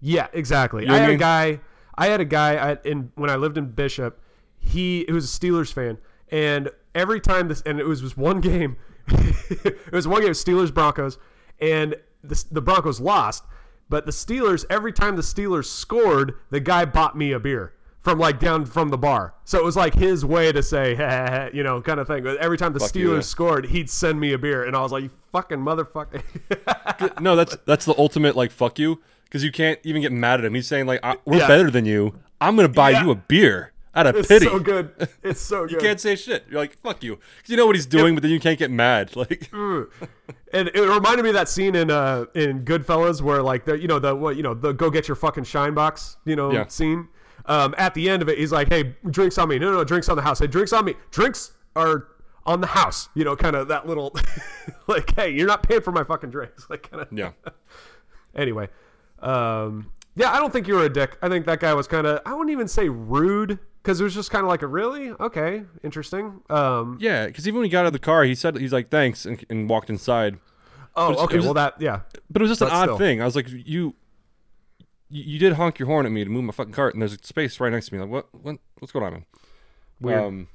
Yeah, exactly. know I had mean? a guy. I had a guy at, in when I lived in Bishop. He it was a Steelers fan, and every time this and it was just one game. it was one game Steelers Broncos, and the, the Broncos lost. But the Steelers every time the Steelers scored, the guy bought me a beer from like down from the bar. So it was like his way to say, you know, kind of thing. Every time the Fuck Steelers you, yeah. scored, he'd send me a beer, and I was like, "You fucking motherfucker." No, that's that's the ultimate like fuck you because you can't even get mad at him. He's saying like I, we're Yeah. better than you. I'm gonna buy Yeah. you a beer out of it's pity. so good. It's so good. You can't say shit. You're like fuck you you know what he's doing, but then you can't get mad. Like And it reminded me of that scene in uh in Goodfellas where like the you know the what you know the go get your fucking shine box you know Yeah. scene. Um, at the end of it, he's like, "Hey, drinks on me." No, no, no, drinks on the house. Hey, drinks on me. Drinks are on the house. You know, kind of that little like, "Hey, you're not paying for my fucking drinks." Like, kind of. yeah, Anyway, um, yeah, I don't think you were a dick. I think that guy was kind of I wouldn't even say rude because it was just kind of like a really okay, interesting. Um, yeah. Because even when he got out of the car, he said he's like thanks and, and walked inside. oh, it's- okay, was- well that yeah. But it was just an But odd still. thing. I was like, you, you, did honk your horn at me to move my fucking cart, and there's a space right next to me. Like, what, what, what's going on, man? Weird. Um.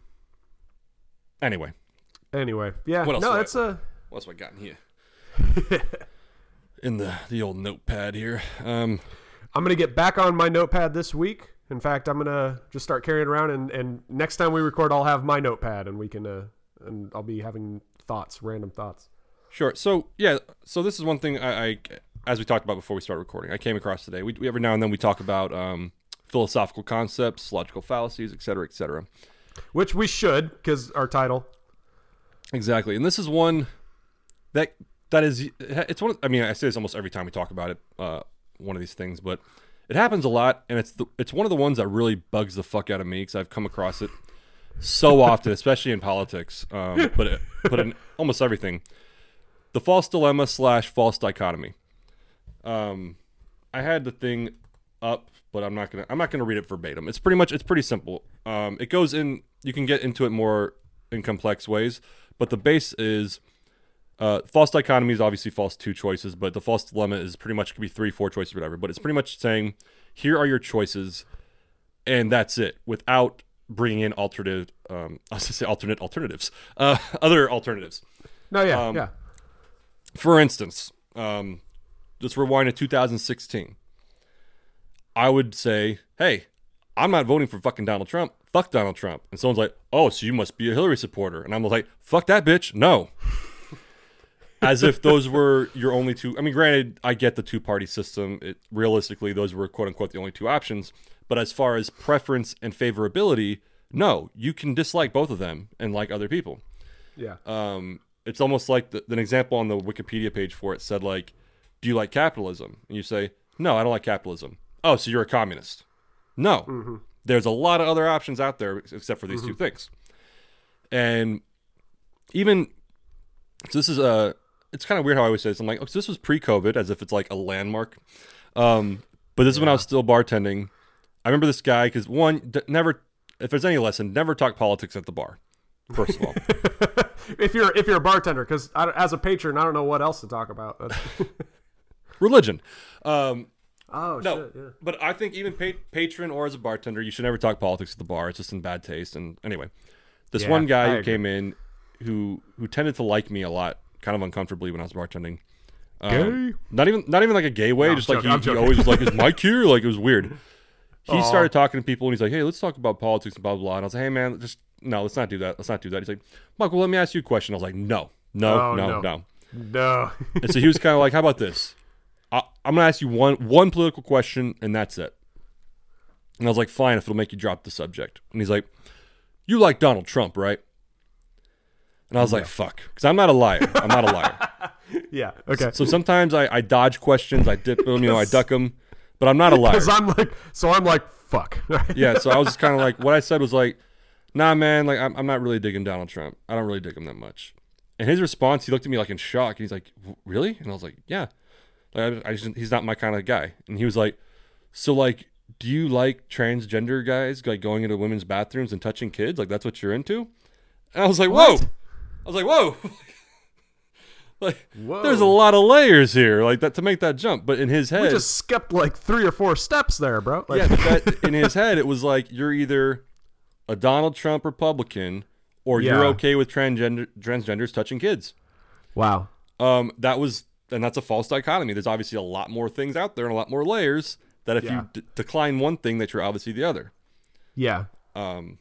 Anyway, Anyway, yeah, What else no, do I- it's a. what else have I got in here? in the the old notepad here. Um. I'm gonna get back on my notepad this week. In fact, I'm gonna just start carrying around, and, and next time we record, I'll have my notepad, and we can uh, and I'll be having thoughts, random thoughts. Sure. So yeah. So this is one thing I, I as we talked about before we started recording, I came across today. We, we every now and then we talk about um, philosophical concepts, logical fallacies, et cetera, et cetera. Which we should, because our title. Exactly. And this is one that that is it's one. Of, I mean, I say this almost every time we talk about it. Uh, one of these things, but it happens a lot, and it's the it's one of the ones that really bugs the fuck out of me because I've come across it so often, especially in politics, um, but it, but in almost everything. The false dilemma slash false dichotomy. Um, I had the thing up, but I'm not gonna I'm not gonna read it verbatim. It's pretty much it's pretty simple. Um, it goes in. You can get into it more in complex ways, but the base is uh, false dichotomy is obviously false two choices, but the false dilemma is pretty much could be three, four choices, whatever. But it's pretty much saying here are your choices, and that's it, without bringing in alternative. Um, I was gonna say alternate alternatives, uh, other alternatives. No, yeah, Um, yeah. For instance, um, let's rewind to 2016. I would say, hey, I'm not voting for fucking Donald Trump. Fuck Donald Trump. And someone's like, oh, so you must be a Hillary supporter. And I'm like, fuck that bitch. No. As if those were your only two. I mean, granted, I get the two party system. It, realistically, those were quote unquote the only two options. But as far as preference and favorability, no, you can dislike both of them and like other people Yeah. um, it's almost like the, an example on the Wikipedia page for it said like, "Do you like capitalism?" And you say, "No, I don't like capitalism." Oh, so you're a communist? No, mm-hmm. there's a lot of other options out there except for these two mm-hmm. things. And even so, this is a. It's kind of weird how I always say this. I'm like, oh, so this was pre-COVID, as if it's like a landmark. Um, but this is when I was still bartending. I remember this guy because one, d- never. If there's any lesson, never talk politics at the bar. First of all. if you're if you're a bartender, because as a patron, I don't know what else to talk about. Religion. Um, oh no, shit! Yeah. but I think even pa- patron or as a bartender, you should never talk politics at the bar. It's just in bad taste. And anyway, this Yeah, one I guy who agree. came in, who who tended to like me a lot, kind of uncomfortably when I was bartending. Um, Gay? Not even not even like a gay way. I'm just like joking, he, he always was like, "Is Mike here?" Like it was weird. He Aw. started talking to people and he's like, "Hey, let's talk about politics and blah blah." blah. And I was like, "Hey, man, just no, let's not do that. Let's not do that." He's like, "Mike, well, let me ask you a question." I was like, "No, no, Oh, no, no. no." No. And so he was kind of like, "How about this? I, I'm gonna ask you one one political question, and that's it. And I was like, fine, if it'll make you drop the subject. And he's like, you like Donald Trump, right? And I was like, fuck, because I'm not a liar. I'm not a liar. Yeah. Okay. So sometimes I, I dodge questions, I dip them, you know, I duck them, but I'm not a liar. Because I'm like, so I'm like, fuck. yeah, so I was just kind of like, what I said was like, nah, man, like I'm, I'm not really digging Donald Trump. I don't really dig him that much. And his response, he looked at me like in shock. And he's like, really? And I was like, yeah. Like, I, I just, he's not my kind of guy. And he was like, so like, do you like transgender guys like going into women's bathrooms and touching kids? Like that's what you're into? And I was like, whoa. What? I was like, whoa. like, Whoa. there's a lot of layers here, like that to make that jump. But in his head, we just skipped like three or four steps there, bro. Like, yeah, that, in his head, it was like you're either a Donald Trump Republican or you're okay with transgender transgenders touching kids. wow. Um, that was, and that's a false dichotomy. There's obviously a lot more things out there and a lot more layers that if Yeah. you d- decline one thing, that you're obviously the other. Yeah. Um,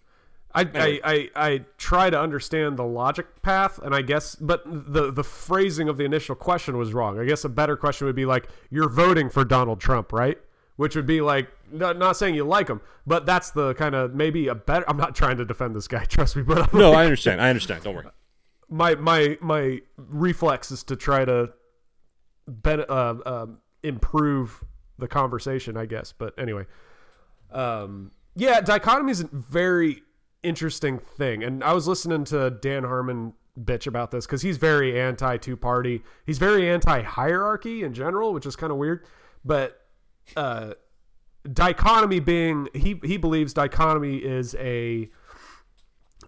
I, Anyway. I, I, I try to understand the logic path, and I guess, but the the phrasing of the initial question was wrong. I guess a better question would be like, "You're voting for Donald Trump, right?" Which would be like, not, not saying you like him, but that's the kind of maybe a better. I'm not trying to defend this guy, trust me, but I'm no, like- I understand. I understand. Don't worry. my my my reflex is to try to ben, uh, um, improve the conversation, I guess. But anyway, um, yeah, dichotomy is very interesting thing, and I was listening to Dan Harmon bitch about this because he's very anti two party. He's very anti hierarchy in general, which is kind of weird. But uh, dichotomy being he he believes dichotomy is a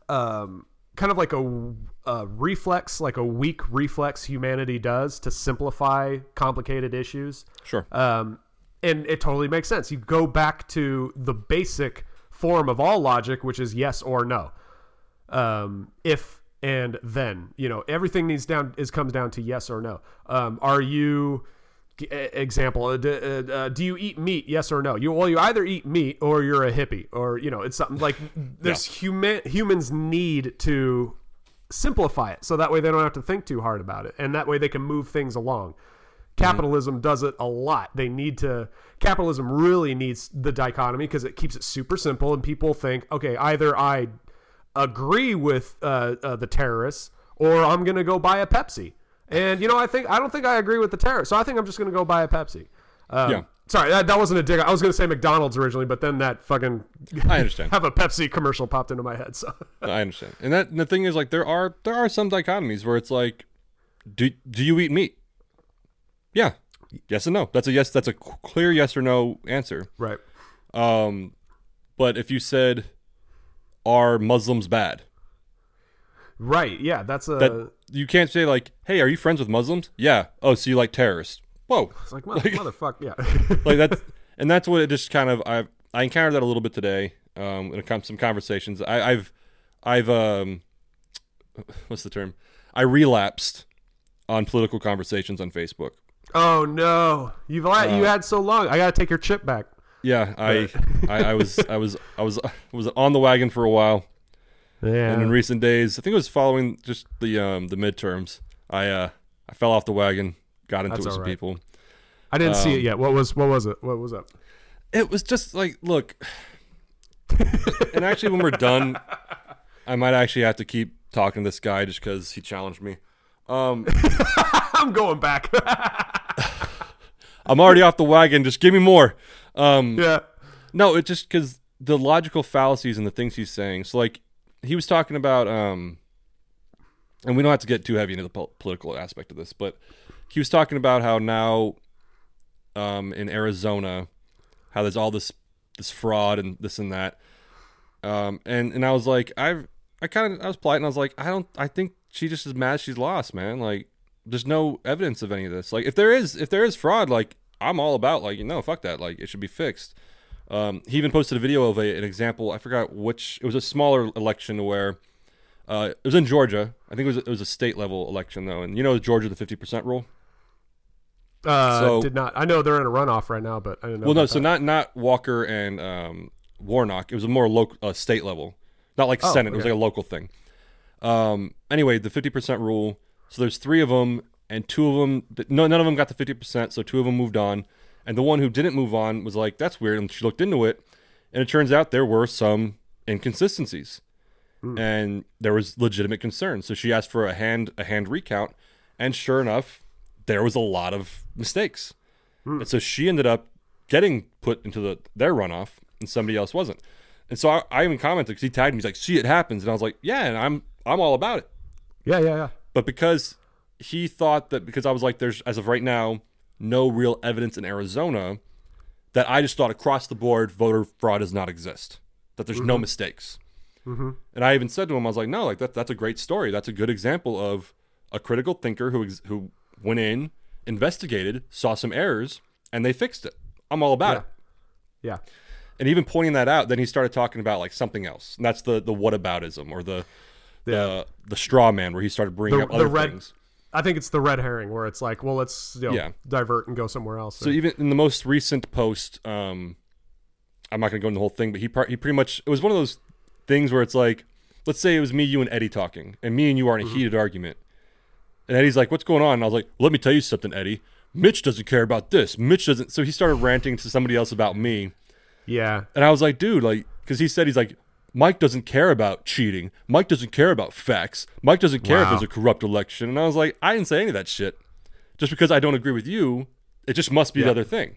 um, kind of like a, a reflex, like a weak reflex humanity does to simplify complicated issues. Sure. Um, and it totally makes sense. You go back to the basic form of all logic, which is yes or no. Um, if and then, you know, everything needs down is comes down to yes or no. Um, are you example? Uh, d- uh, uh, do you eat meat? Yes or no? You well, you either eat meat or you're a hippie, or you know, it's something like there's human humans need to simplify it so that way they don't have to think too hard about it, and that way they can move things along. Capitalism does it a lot. They need to. Capitalism really needs the dichotomy because it keeps it super simple, and people think, okay, either I agree with uh, uh, the terrorists or I'm going to go buy a Pepsi. And you know, I think I don't think I agree with the terrorists, so I think I'm just going to go buy a Pepsi. Um, Yeah. Sorry, that, that wasn't a dig. I was going to say McDonald's originally, but then that fucking I understand. have a Pepsi commercial popped into my head. So I understand. And that and the thing is, like, there are there are some dichotomies where it's like, do do you eat meat? Yeah. Yes and no. That's a yes. That's a clear yes or no answer. right, Um, but if you said, "Are Muslims bad?" right, yeah, that's a. That you can't say like, "Hey, are you friends with Muslims?" Yeah. Oh, so you like terrorists? Whoa. it's like mother, motherfucker, yeah. Like that's and that's what it just kind of I I encountered that a little bit today. Um, in a com- some conversations, I, I've I've um, what's the term? I relapsed on political conversations on Facebook. Oh no, you've had, you had so long. I got to take your chip back. Yeah, I, I, I was, I was, I was, was on the wagon for a while, Yeah, and in recent days, I think it was following just the um the midterms. I uh I fell off the wagon, got into That's it with some right. people. I didn't see um, it yet. What was what was it? What was up? It was just like, look, and actually, when we're done, I might actually have to keep talking to this guy just because he challenged me. Um, I'm going back. I'm already off the wagon. Just give me more. Um, yeah, No, it's just because the logical fallacies and the things he's saying. So, like, he was talking about, um, and we don't have to get too heavy into the pol- political aspect of this, but he was talking about how now, um, in Arizona, how there's all this this fraud and this and that, um, and and I was like, I've I kind of I was polite and I was like, I don't, I think she just is mad she's lost, man. Like, there's no evidence of any of this. Like, if there is, if there is fraud, like, I'm all about like, you know, fuck that. Like, it should be fixed. Um, he even posted a video of a, an example. I forgot which. It was a smaller election where uh, it was in Georgia. I think it was it was a state level election though, and you know Georgia the fifty percent rule. uh, So- did not. I know they're in a runoff right now, but I didn't know. Well, no, so that. not not Walker and um, Warnock. It was a more local uh, state level, not like Oh, Senate. It was like a local thing. Um, anyway, the fifty percent rule. So there's three of them, and two of them. No, none of them got the fifty percent. So two of them moved on, and the one who didn't move on was like, "That's weird." And she looked into it, And it turns out there were some inconsistencies. Hmm. And there was legitimate concern. So she asked for a hand a hand recount, and sure enough, there was a lot of mistakes. Hmm. And so she ended up getting put into the their runoff, and somebody else wasn't. And so I, I even commented because he tagged me. He's like, "See, it happens," and I was like, "Yeah," and I'm I'm all about it. Yeah, yeah, yeah. But because he thought that because I was like, "There's as of right now no real evidence in Arizona," that I just thought across the board voter fraud does not exist. That there's no mm-hmm. mistakes. Mm-hmm. And I even said to him, I was like, "No, like that that's a great story. That's a good example of a critical thinker who ex- who went in, investigated, saw some errors, and they fixed it. I'm all about Yeah. it." Yeah. and even pointing that out, then he started talking about like something else, and that's the the whataboutism or the the the straw man, where he started bringing The- up the other red- things. I think it's the red herring where it's like, well, let's you know, Yeah. divert and go somewhere else. So even in the most recent post, um, I'm not going to go into the whole thing, but he par- he pretty much it was one of those things where it's like, let's say it was me, you, and Eddie talking, and me and you are in a heated argument, and Eddie's like, "What's going on?" And I was like, "Let me tell you something, Eddie. Mitch doesn't care about this. Mitch doesn't." So he started ranting to somebody else about me, yeah, And I was like, dude, like, because he said he's like, Mike doesn't care about cheating. Mike doesn't care about facts. Mike doesn't care if there's a corrupt election. And I was like, I didn't say any of that shit. Just because I don't agree with you, it just must be the other thing.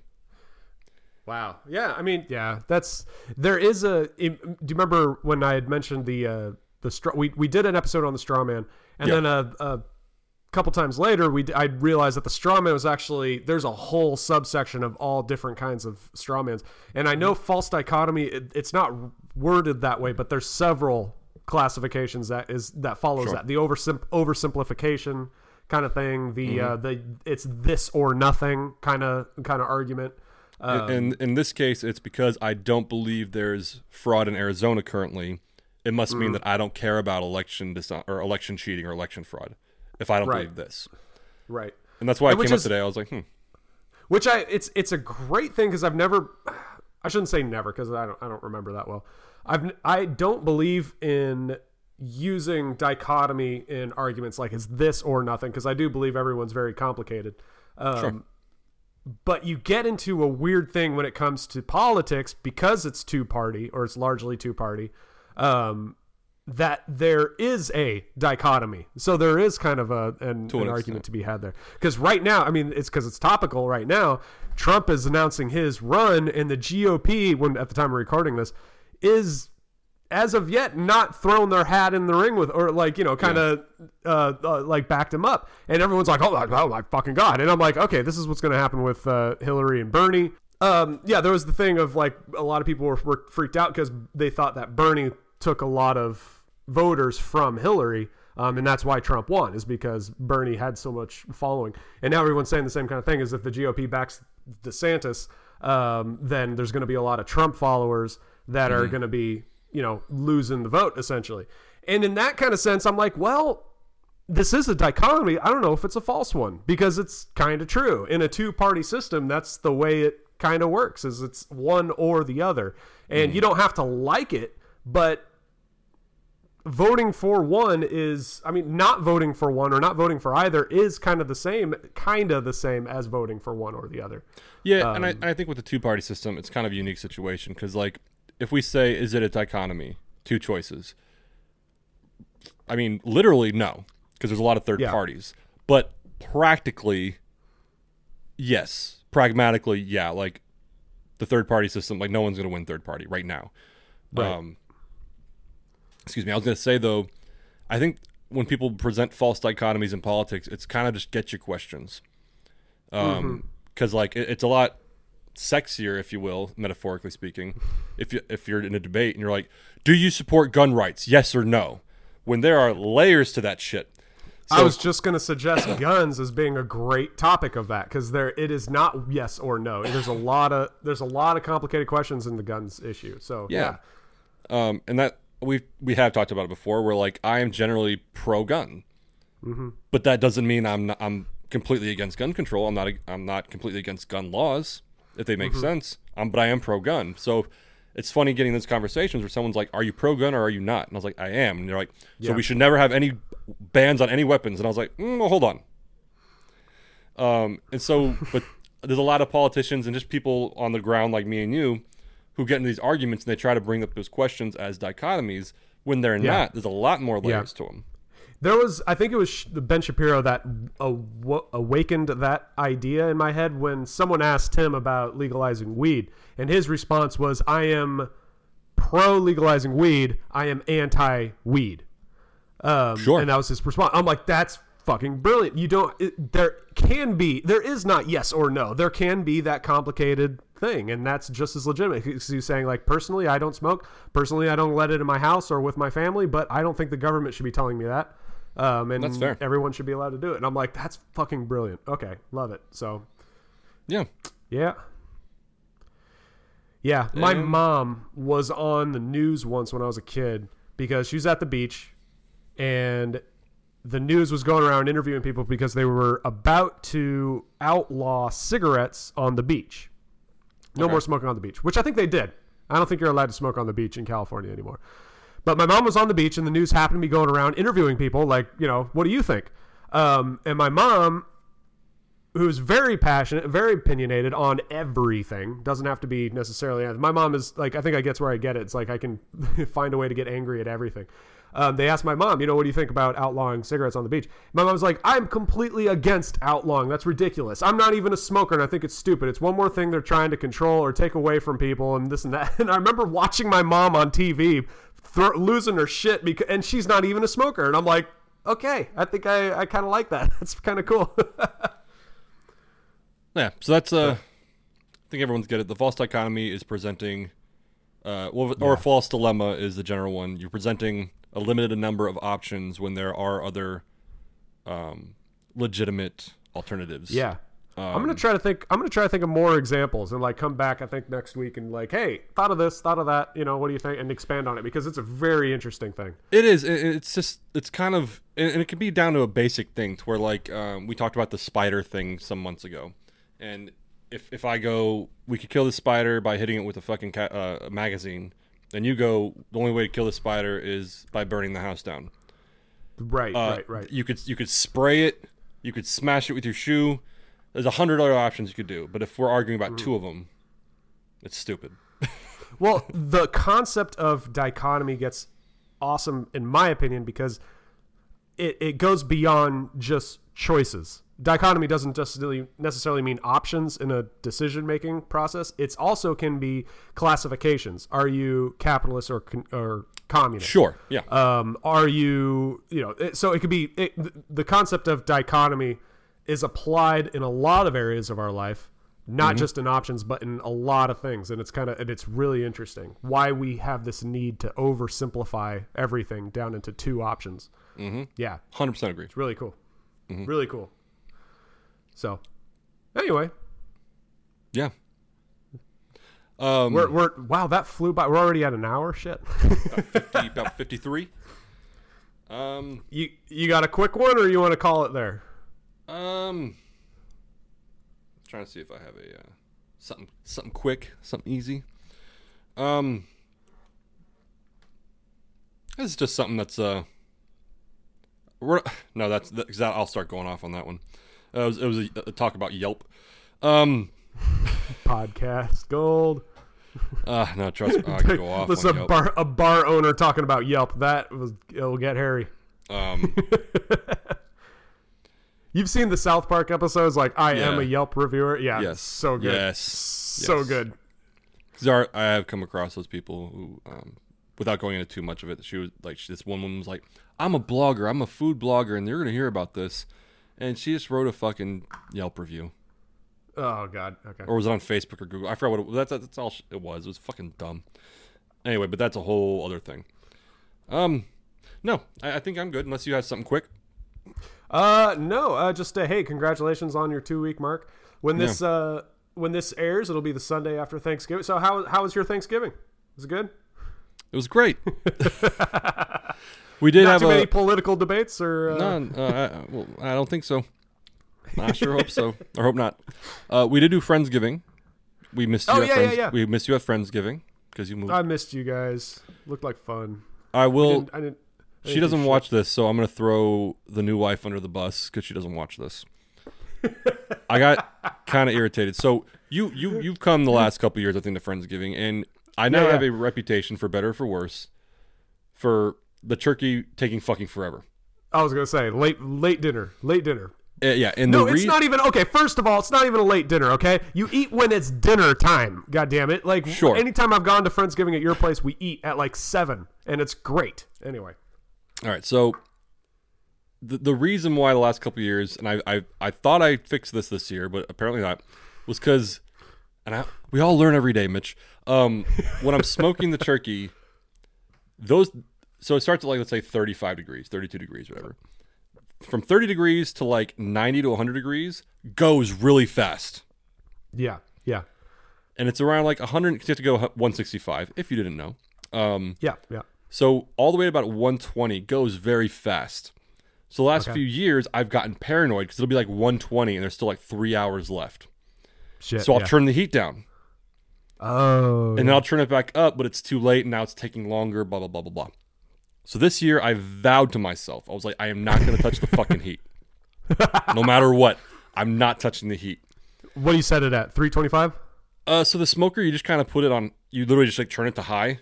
Wow. Yeah. I mean, yeah. That's there is a. Do you remember when I had mentioned the uh the straw? We we did an episode on the straw man, and Yeah. then a, a couple times later, we I realized that the straw man was actually there's a whole subsection of all different kinds of straw mans, and I know false dichotomy. It, it's not worded that way, but there's several classifications that is that follows Sure. that the oversim- oversimplification kind of thing the uh the it's this or nothing kind of kind of argument uh, in in this case, it's because I don't believe there's fraud in Arizona currently. It must Mm. mean that I don't care about election dis- or election cheating or election fraud. If I don't Right. believe this, right and that's why I came which up today. I was like, hmm. which I it's it's a great thing because I've never I shouldn't say never because I don't I don't remember that well. I've I don't believe in using dichotomy in arguments like it's this or nothing because I do believe everyone's very complicated. Um, Sure. But you get into a weird thing when it comes to politics because it's two party or it's largely two party. Um, that there is a dichotomy. So there is kind of a an, an argument to be had there. Because right now, I mean, it's because it's topical right now. Trump is announcing his run, and the GOP, when at the time of recording this, is as of yet not thrown their hat in the ring with, or like you know, kind of uh, uh, like backed him up. And everyone's like, "Oh my, oh my fucking god!" And I'm like, "Okay, this is what's going to happen with uh, Hillary and Bernie." Um, yeah, there was the thing of like a lot of people were, were freaked out because they thought that Bernie took a lot of voters from Hillary. Um, and that's why Trump won, is because Bernie had so much following. And now everyone's saying the same kind of thing: is if the GOP backs DeSantis, um, then there's going to be a lot of Trump followers that are going to be, you know, losing the vote essentially. And in that kind of sense, I'm like, well, this is a dichotomy. I don't know if it's a false one because it's kind of true. In a two-party system, that's the way it kind of works. Is it's one or the other, and you don't have to like it, but voting for one is i mean not voting for one or not voting for either is kind of the same kind of the same as voting for one or the other Yeah, and I, Um, and I think with the two party system, it's kind of a unique situation because, like, if we say, is it a dichotomy, two choices? I mean, literally, no, because there's a lot of third Yeah. parties. But practically, yes. Pragmatically, yeah. Like, the third party system, like, no one's going to win third party right now. Right. Um, excuse me. I was going to say, though, I think when people present false dichotomies in politics, it's kind of just get your questions. Um because like it, it's a lot sexier if you will metaphorically speaking if you if you're in a debate and you're like do you support gun rights? Yes or no? When there are layers to that shit. I was just going to suggest guns as being a great topic of that because there it is not yes or no. There's a lot of there's a lot of complicated questions in the guns issue so yeah. Um and that we we have talked about it before where like i am generally pro gun but that doesn't mean i'm not, i'm completely against gun control. I'm not i'm not completely against gun laws if they make sense. Um but i am pro gun so it's funny getting those conversations where someone's like are you pro gun or are you not? And i was like i am. And they're like so Yeah. we should never have any bans on any weapons. And i was like mm, well, hold on. Um and so but there's a lot of politicians and just people on the ground like me and you who get into these arguments and they try to bring up those questions as dichotomies when they're Yeah. not. There's a lot more layers to them. There was, I think it was Ben Shapiro that aw- awakened that idea in my head when someone asked him about legalizing weed, and his response was, "I am pro legalizing weed. I am anti weed." Um, Sure. And that was his response. I'm like, that's fucking brilliant. You don't. It, there can be. There is not yes or no. There can be that complicated thing, and that's just as legitimate. He's he's saying like, personally, I don't smoke. Personally, I don't let it in my house or with my family. But I don't think the government should be telling me that. Um, and That's fair. everyone should be allowed to do it. And I'm like, that's fucking brilliant. Okay, love it. So Yeah. yeah. Yeah, my mom was on the news once when I was a kid because she was at the beach and the news was going around interviewing people because they were about to outlaw cigarettes on the beach. No Okay. more smoking on the beach, which I think they did. I don't think you're allowed to smoke on the beach in California anymore. But my mom was on the beach and the news happened to be going around interviewing people like, you know, what do you think? Um, and my mom who's very passionate, very opinionated on everything. Doesn't have to be necessarily. My mom is like, I think I gets where I get it. It's like I can find a way to get angry at everything. Um, they asked my mom, you know, what do you think about outlawing cigarettes on the beach? My mom's like, I'm completely against outlawing. That's ridiculous. I'm not even a smoker, and I think it's stupid. It's one more thing they're trying to control or take away from people, and this and that. And I remember watching my mom on TV thro- losing her shit because, and she's not even a smoker. And I'm like, okay, I think I, I kind of like that. That's kind of cool. Yeah. So that's uh I think everyone's get it. The false dichotomy is presenting uh well, or a false dilemma is the general one. You're presenting a limited number of options when there are other um legitimate alternatives. Yeah. I'm Um, gonna try to think. I'm gonna try to think of more examples and like come back. I think next week and like, hey, thought of this, thought of that. You know, what do you think? And expand on it because it's a very interesting thing. It is. It's just. It's kind of, and and it can be down to a basic thing, to where like um, we talked about the spider thing some months ago, and if if I go, we could kill the spider by hitting it with a fucking ca- uh, magazine, then you go, the only way to kill the spider is by burning the house down. Right, Uh, right, right. You could you could spray it, you could smash it with your shoe. There's a hundred other options you could do, but if we're arguing about two of them, it's stupid. Well, the concept of dichotomy gets awesome in my opinion because it, it goes beyond just choices. Dichotomy doesn't necessarily necessarily mean options in a decision making process. It's also can be classifications. Are you capitalist or or communist? Sure. Yeah. um, are you you know it, so it could be it, the concept of dichotomy is applied in a lot of areas of our life not just in options but in a lot of things and it's kind of and it's really interesting why we have this need to oversimplify everything down into two options mm-hmm. yeah Hundred percent agree. It's really cool really cool so anyway Yeah. Um, we're, we're wow that flew by we're already at an hour shit 50, about fifty-three. Um. you you got a quick one or you want to call it there Um, trying to see if I have a uh, something something quick, something easy. Um, this is just something that's uh, we're, no, that's that, I'll start going off on that one. Uh, it was, it was a, a talk about Yelp. Um, podcast gold uh, no, trust me, I could go off Listen, a bar a bar owner talking about Yelp. That was it'll get hairy. Um, You've seen the South Park episodes, like I am a Yelp reviewer. Yeah, Yes. so good, Yes. so Yes. good. there I have come across those people who, um, without going into too much of it, she was like, she, this one woman was like, "I'm a blogger, I'm a food blogger, and they're gonna hear about this," and she just wrote a fucking Yelp review, Oh God, okay. or was it on Facebook or Google? I forgot what it, that's that's all it was. It was fucking dumb. Anyway, but that's a whole other thing. Um, no, I, I think I'm good unless you have something quick. Uh, no, uh, just uh, hey, congratulations on your two week mark. When this uh when this airs, it'll be the Sunday after Thanksgiving. So how how was your Thanksgiving? Was it good? It was great. we did Not have too a many political debates, or uh, No, uh, I, well, I don't think so. I sure hope so, or hope not. Uh, we did do Friendsgiving. We missed you Oh, at yeah, Friends. yeah, yeah. We missed you at Friendsgiving because you moved. I missed you guys. Looked like fun. I will. Didn't- I didn't. I She do doesn't shit. watch this, so I'm gonna throw the new wife under the bus because she doesn't watch this. I got kind of irritated. So you you you've come the last couple years, I think, to Friendsgiving, and I now Yeah, have a reputation for better or for worse for the turkey taking fucking forever. I was gonna say late late dinner, late dinner. Uh, yeah, and No, the it's not even okay. First of all, it's not even a late dinner. Okay, you eat when it's dinner time. God damn it! Like Sure. anytime I've gone to Friendsgiving at your place, we eat at like seven, and it's great. Anyway, All right, so the the reason why the last couple of years, and I I I thought I fixed this this year, but apparently not, was because, and I we all learn every day, Mitch. Um, when I'm smoking the turkey, those so it starts at like let's say 35 degrees, 32 degrees, whatever. From 30 degrees to like 90 to 100 degrees goes really fast, yeah, yeah, and it's around like 100. You have to go 165 if you didn't know. Um, yeah, yeah. So all the way to about 120 goes very fast. So the last Okay. few years, I've gotten paranoid because it'll be like 120 and there's still like three hours left. Shit. So I'll yeah. turn the heat down Oh, and then I'll turn it back up, but it's too late and now it's taking longer. Blah blah blah blah blah. So this year, I vowed to myself, I was like, I am not going to touch the fucking heat, no matter what. I'm not touching the heat. what do you set it at? Three twenty-five. Uh, so the smoker, you just kind of put it on. You literally just like turn it to high,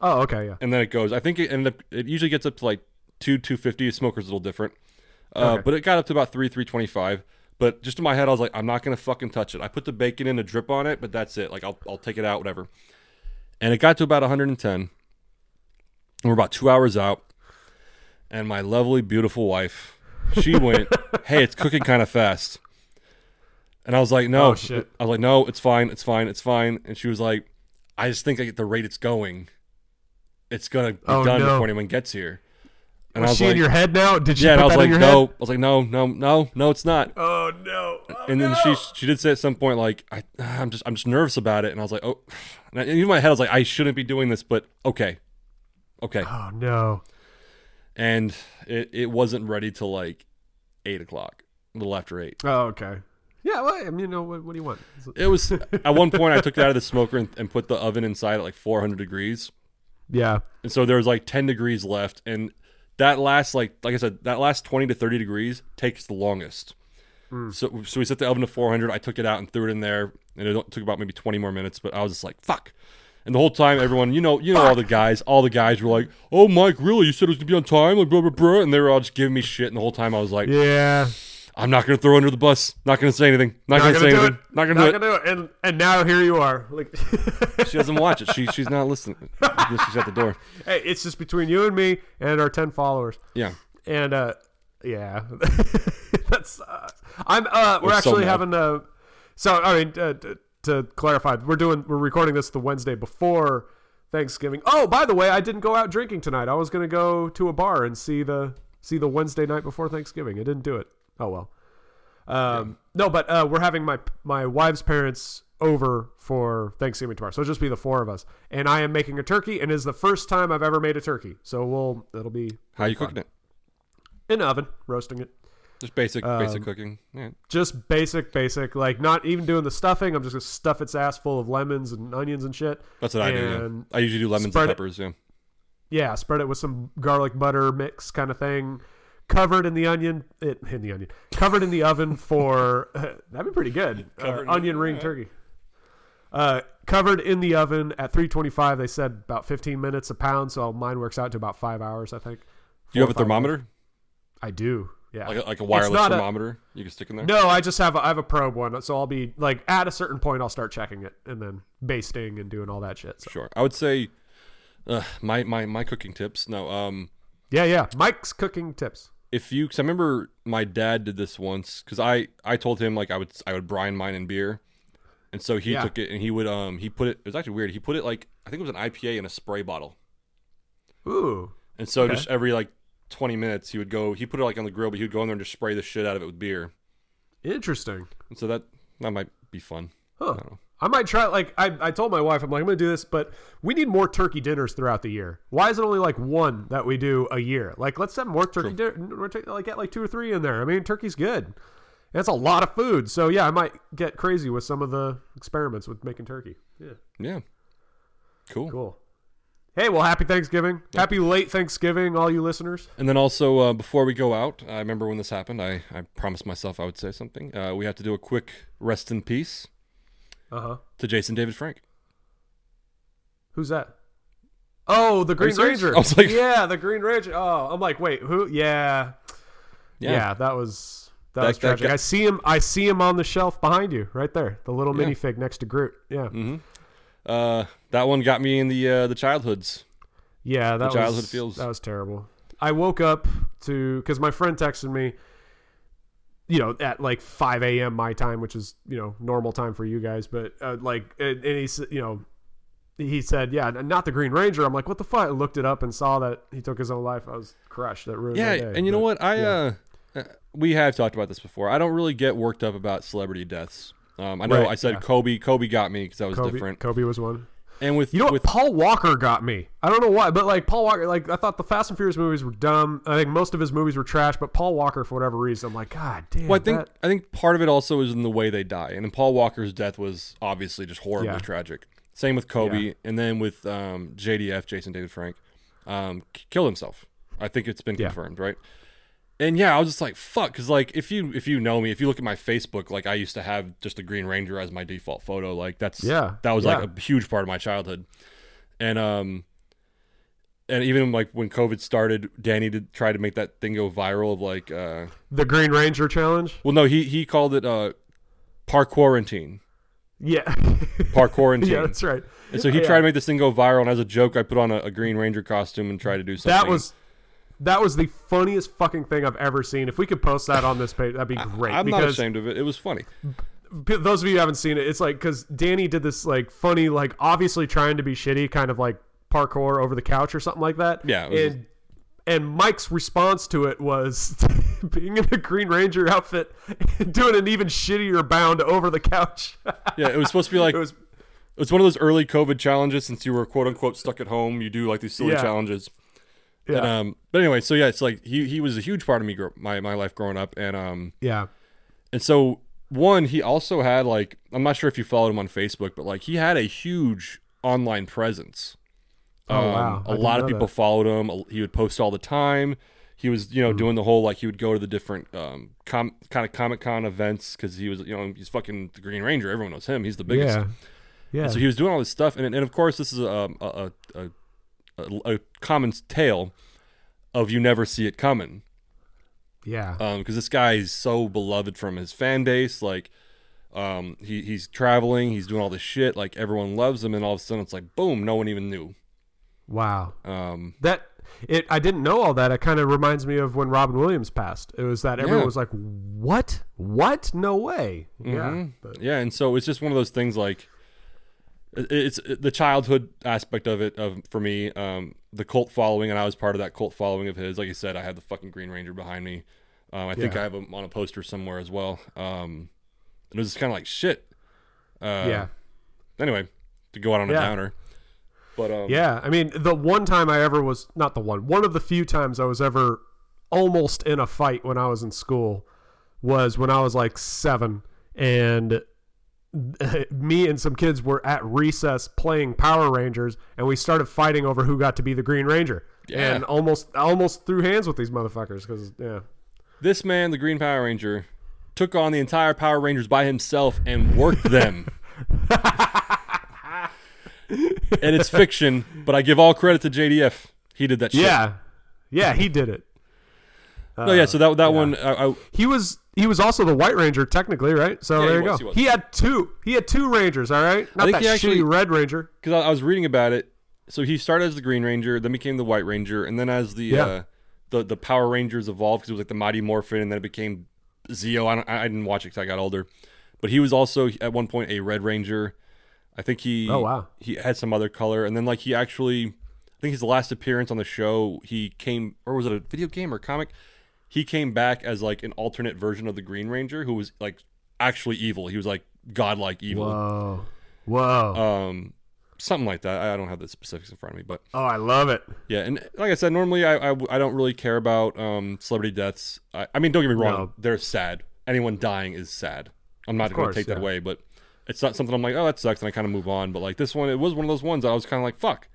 Oh, okay, yeah. and then it goes. I think it ended up. It usually gets up to like two two fifty. Smoker's a little different, uh, Okay. but it got up to about three three twenty five. But just in my head, I was like, I'm not gonna fucking touch it. I put the bacon in a drip on it, but that's it. Like I'll I'll take it out, whatever. And it got to about 110. We're about two hours out, and my lovely, beautiful wife, she went, "Hey, it's cooking kind of fast." And I was like, "No." Oh, shit. I was like, "No, it's fine, it's fine, it's fine." And she was like, "I just think at the rate it's going, it's gonna be Oh, done no. before anyone gets here." And Was I was she like, in your head now? Did she "Yeah," and I was like, "No." head? I was like, "No, no, no, no, it's not." Oh no! Oh, and then no. she she did say at some point like I I'm just I'm just nervous about it, and I was like, "Oh," and in my head I was like, "I shouldn't be doing this," but okay, okay. Oh no! And it it wasn't ready till like eight o'clock, a little after eight. Oh okay. Yeah, well, I mean, you know, what, what do you want? It- was at one point I took it out of the smoker and, and put the oven inside at like 400 degrees. Yeah, And so there was like 10 degrees left. And that last, like, like I said, that last 20 to 30 degrees takes the longest. Hmm. So, so we set the oven to 400. I took it out and threw it in there. And it took about maybe 20 more minutes. But I was just like, fuck. And the whole time, everyone, you know, you know, all the guys, all the guys were like, "Oh, Mike, really? You said it was gonna be on time?" Like, blah blah blah. And they were all just giving me shit. And the whole time, I was like, yeah. "I'm not gonna throw under the bus. Not gonna say anything. Not, Not gonna, gonna say anything. it. Not gonna do it." And and now here you are. Like, She doesn't watch it. She she's not listening. She's at the door. hey, it's just between you and me and our ten followers. Yeah. And uh, yeah, that's. Uh, I'm. Uh, we're so actually having a. So I mean, uh, to clarify, we're doing we're recording this the Wednesday before Thanksgiving. Oh, by the way, I didn't go out drinking tonight. I was gonna go to a bar and see the see the Wednesday night before Thanksgiving. I didn't do it. Oh well. Um, No, but uh, we're having my my wife's parents over for Thanksgiving tomorrow, so it'll just be the four of us. And I am making a turkey, and it is the first time I've ever made a turkey. So we'll it'll be How you cooking it? in the oven, roasting it. Just basic Um, basic cooking. Yeah. Just basic, basic. Like not even doing the stuffing. I'm just gonna stuff its ass full of lemons and onions and shit. That's what I do. Yeah. I usually do lemons and it- peppers. Yeah. Yeah, spread it with some garlic butter mix kind of thing. Covered in the onion, it in the onion. Covered in the oven for that'd be pretty good. Uh, onion ring turkey. Uh, covered in the oven at 325. They said about 15 minutes a pound, so mine works out to about five hours, I think. Do you have a thermometer? hours. I do. Yeah. Like a, like a wireless not a- thermometer you can stick in there? No, I just have a, I have a probe one, so I'll be like at a certain point I'll start checking it and then basting and doing all that shit. So. Sure. I would say uh, my, my my cooking tips. No. Um. Yeah, yeah. Mike's cooking tips. If you, cause I remember my dad did this once, cause I I told him like I would I would brine mine in beer, and so he Yeah. took it and he would um he put it. It was actually weird. He put it like I think it was an IPA in a spray bottle. Ooh. And so Okay. just every like 20 minutes, he would go, he put it like on the grill, but he would go in there and just spray the shit out of it with beer. Interesting. And so that, that might be fun. Huh. know. I might try. Like I, I told my wife, I'm like, I'm gonna do this, but we need more turkey dinners throughout the year. Why is it only like one that we do a year? Like, let's have more turkey dinner. Like, get like two or three in there. I mean, turkey's good. That's a lot of food. So yeah, I might get crazy with some of the experiments with making turkey. Yeah, Yeah. Cool. cool. Hey, well, happy Thanksgiving. Happy late Thanksgiving, all you listeners. And then also, uh, before we go out, I remember when this happened, I, I promised myself I would say something. Uh, we have to do a quick rest in peace Uh huh. to Jason David Frank. Who's that? Oh, the Green? Ranger. I was like- yeah, the Green Ranger. Oh, I'm like, wait, who? Yeah, yeah, that was that, That- was that tragic. guy- I see him. I see him on the shelf behind you, right there, the little Yeah. minifig next to Groot. Yeah, Uh, that one got me in the uh, the childhoods. yeah, that childhood was feels. that was terrible. I woke up to because my friend texted me. You know, at like 5 a.m. my time, which is you know normal time for you guys, but uh, like, and, and he said, you know, he said, "Yeah, not the Green Ranger." I'm like, "What the fuck?" I looked it up and saw that he took his own life. I was crushed. That ruined Yeah, and you know what? I yeah. uh, uh, we have talked about this before. I don't really get worked up about celebrity deaths. Um, I know Right, I said yeah. Kobe. Kobe got me because that was Kobe, different. Kobe was one. And with You know what? Paul Walker got me. I don't know why, but like Paul Walker, like I thought the Fast and Furious movies were dumb. I think most of his movies were trash, but Paul Walker, for whatever reason, I'm like, God damn. well, I think that- I think part of it also is in the way they die. And Paul Walker's death was obviously just horribly Yeah. tragic. Same with Kobe, Yeah. and then with um, JDF, Jason David Frank, um, killed himself. I think it's been confirmed, right? And yeah, I was just like, fuck, because like if you if you know me, if you look at my Facebook, like I used to have just a Green Ranger as my default photo. Like that's Yeah, that was yeah. like a huge part of my childhood, and um, and even like when COVID started, Danny did try to make that thing go viral of like, uh, the Green Ranger challenge. well, no, he he called it uh, Par-Quarantine, Yeah, Par-Quarantine. yeah, that's right. And so he Yeah. tried to make this thing go viral, and as a joke, I put on a, a Green Ranger costume and tried to do something. That was that was the funniest fucking thing I've ever seen. If we could post that on this page, that'd be great. I'm not ashamed of it. It was funny. those of you who haven't seen it, it's like because Danny did this like funny, like obviously trying to be shitty, kind of like parkour over the couch or something like that. Yeah, it was and and Mike's response to it was being in a Green Ranger outfit, and doing an even shittier bound over the couch. Yeah, it was supposed to be like it was it's one of those early COVID challenges. Since you were quote unquote stuck at home, you do like these silly Yeah. challenges. Yeah, And, um, but anyway, so yeah, it's like he he was a huge part of me, my my life growing up, and um, yeah, and so one, he also had like I'm not sure if you followed him on Facebook, but like he had a huge online presence. Oh, Um, wow. A lot of people that. followed him. He would post all the time. He was, you know, doing the whole like he would go to the different um com- kind of Comic Con events because he was, you know, he's fucking the Green Ranger. Everyone knows him. He's the biggest. yeah, yeah. So he was doing all this stuff, and and of course this is a a a, a, a common tale of you never see it coming yeah. because this guy is so beloved from his fan base. Like, um, he he's traveling, he's doing all this shit. Like everyone loves him, and all of a sudden it's like boom, no one even knew. wow. Um, That it I didn't know all that. It kind of reminds me of when Robin Williams passed. It was that everyone Yeah. was like, "What? What? No way!" Yeah, mhm. but, yeah, and so it's just one of those things like. It- It's the childhood aspect of it of for me, um, the cult following, and I was part of that cult following of his. Like I said, I had the fucking Green Ranger behind me. Um, I think Yeah. I have him on a poster somewhere as well. Um, and it was just kind of like shit. Uh, yeah, Anyway, to go out on a Yeah. downer, but um, yeah. I mean, the one time I ever was not the one. One of the few times I was ever almost in a fight when I was in school was when I was like seven, and me and some kids were at recess playing Power Rangers, and we started fighting over who got to be the Green Ranger. Yeah. And almost, almost threw hands with these motherfuckers because, yeah, This man, the Green Power Ranger, took on the entire Power Rangers by himself and worked them. and it's fiction, but I give all credit to JDF. He did that shit. Yeah, yeah, he did it. No, yeah. So that that uh, one, I, I, He was he was also the White Ranger technically, right? So Yeah, there you was, go. he. He, had two. He had two Rangers. All right, not think that he actually- shitty Red Ranger. because I, I was reading about it. So he started as the Green Ranger, then became the White Ranger, and then as the Yeah. uh, the the Power Rangers evolved, because it was like the Mighty Morphin, and then it became Zeo. I, don't, I didn't watch it because I got older, but he was also at one point a Red Ranger. I think he Oh, wow. he had some other color, and then like he actually, I think his last appearance on the show, he came or was it a video game or comic? He came back as like an alternate version of the Green Ranger who was like actually evil. He was like godlike evil. Whoa, whoa! Um, something like that. I don't have the specifics in front of me, but oh, I love it. yeah. And like I said, normally I I, I don't really care about um celebrity deaths. I, I mean, don't get me wrong, No. they're sad. Anyone dying is sad. I'm not going to take that away, but it's not something I'm like, oh, that sucks, and I kind of move on. But like this one, it was one of those ones I was kind of like, fuck.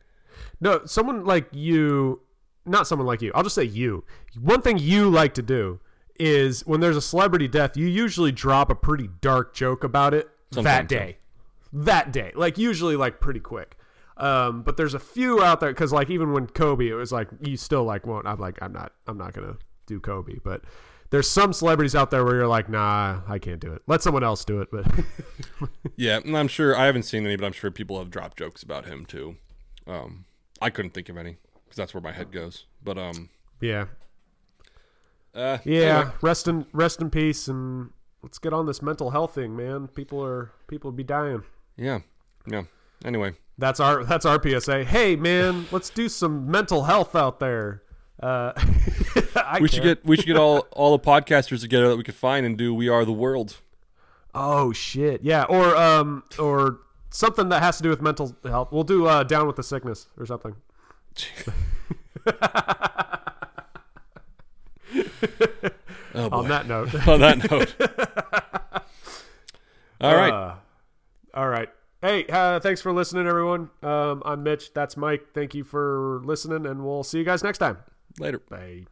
No, someone like you, not someone like you. I'll just say you. One thing you like to do is when there's a celebrity death, you usually drop a pretty dark joke about it Sometimes, that day. That day, like usually, like pretty quick. Um, but there's a few out there because like even when Kobe, it was like you still like won't. I'm like I'm not I'm not gonna do Kobe, but there's some celebrities out there where you're like nah I can't do it. Let someone else do it. But Yeah, and I'm sure I haven't seen any, but I'm sure people have dropped jokes about him too. Um, I couldn't think of any because that's where my head goes. But um, yeah, uh, yeah. anyway. Rest in rest in peace and let's get on this mental health thing, man. People are people be dying. yeah, yeah. Anyway, That's our that's our PSA. Hey man, let's do some mental health out there. Uh, we should get we should get all all the podcasters together that we could find and do "We Are the World." Oh shit. Yeah, or um or something that has to do with mental health. We'll do uh down with the sickness or something. Oh boy. On that note. On that note. all right. Uh, all right. Hey, uh, thanks for listening everyone. Um I'm Mitch, that's Mike. Thank you for listening and we'll see you guys next time. Later. Bye.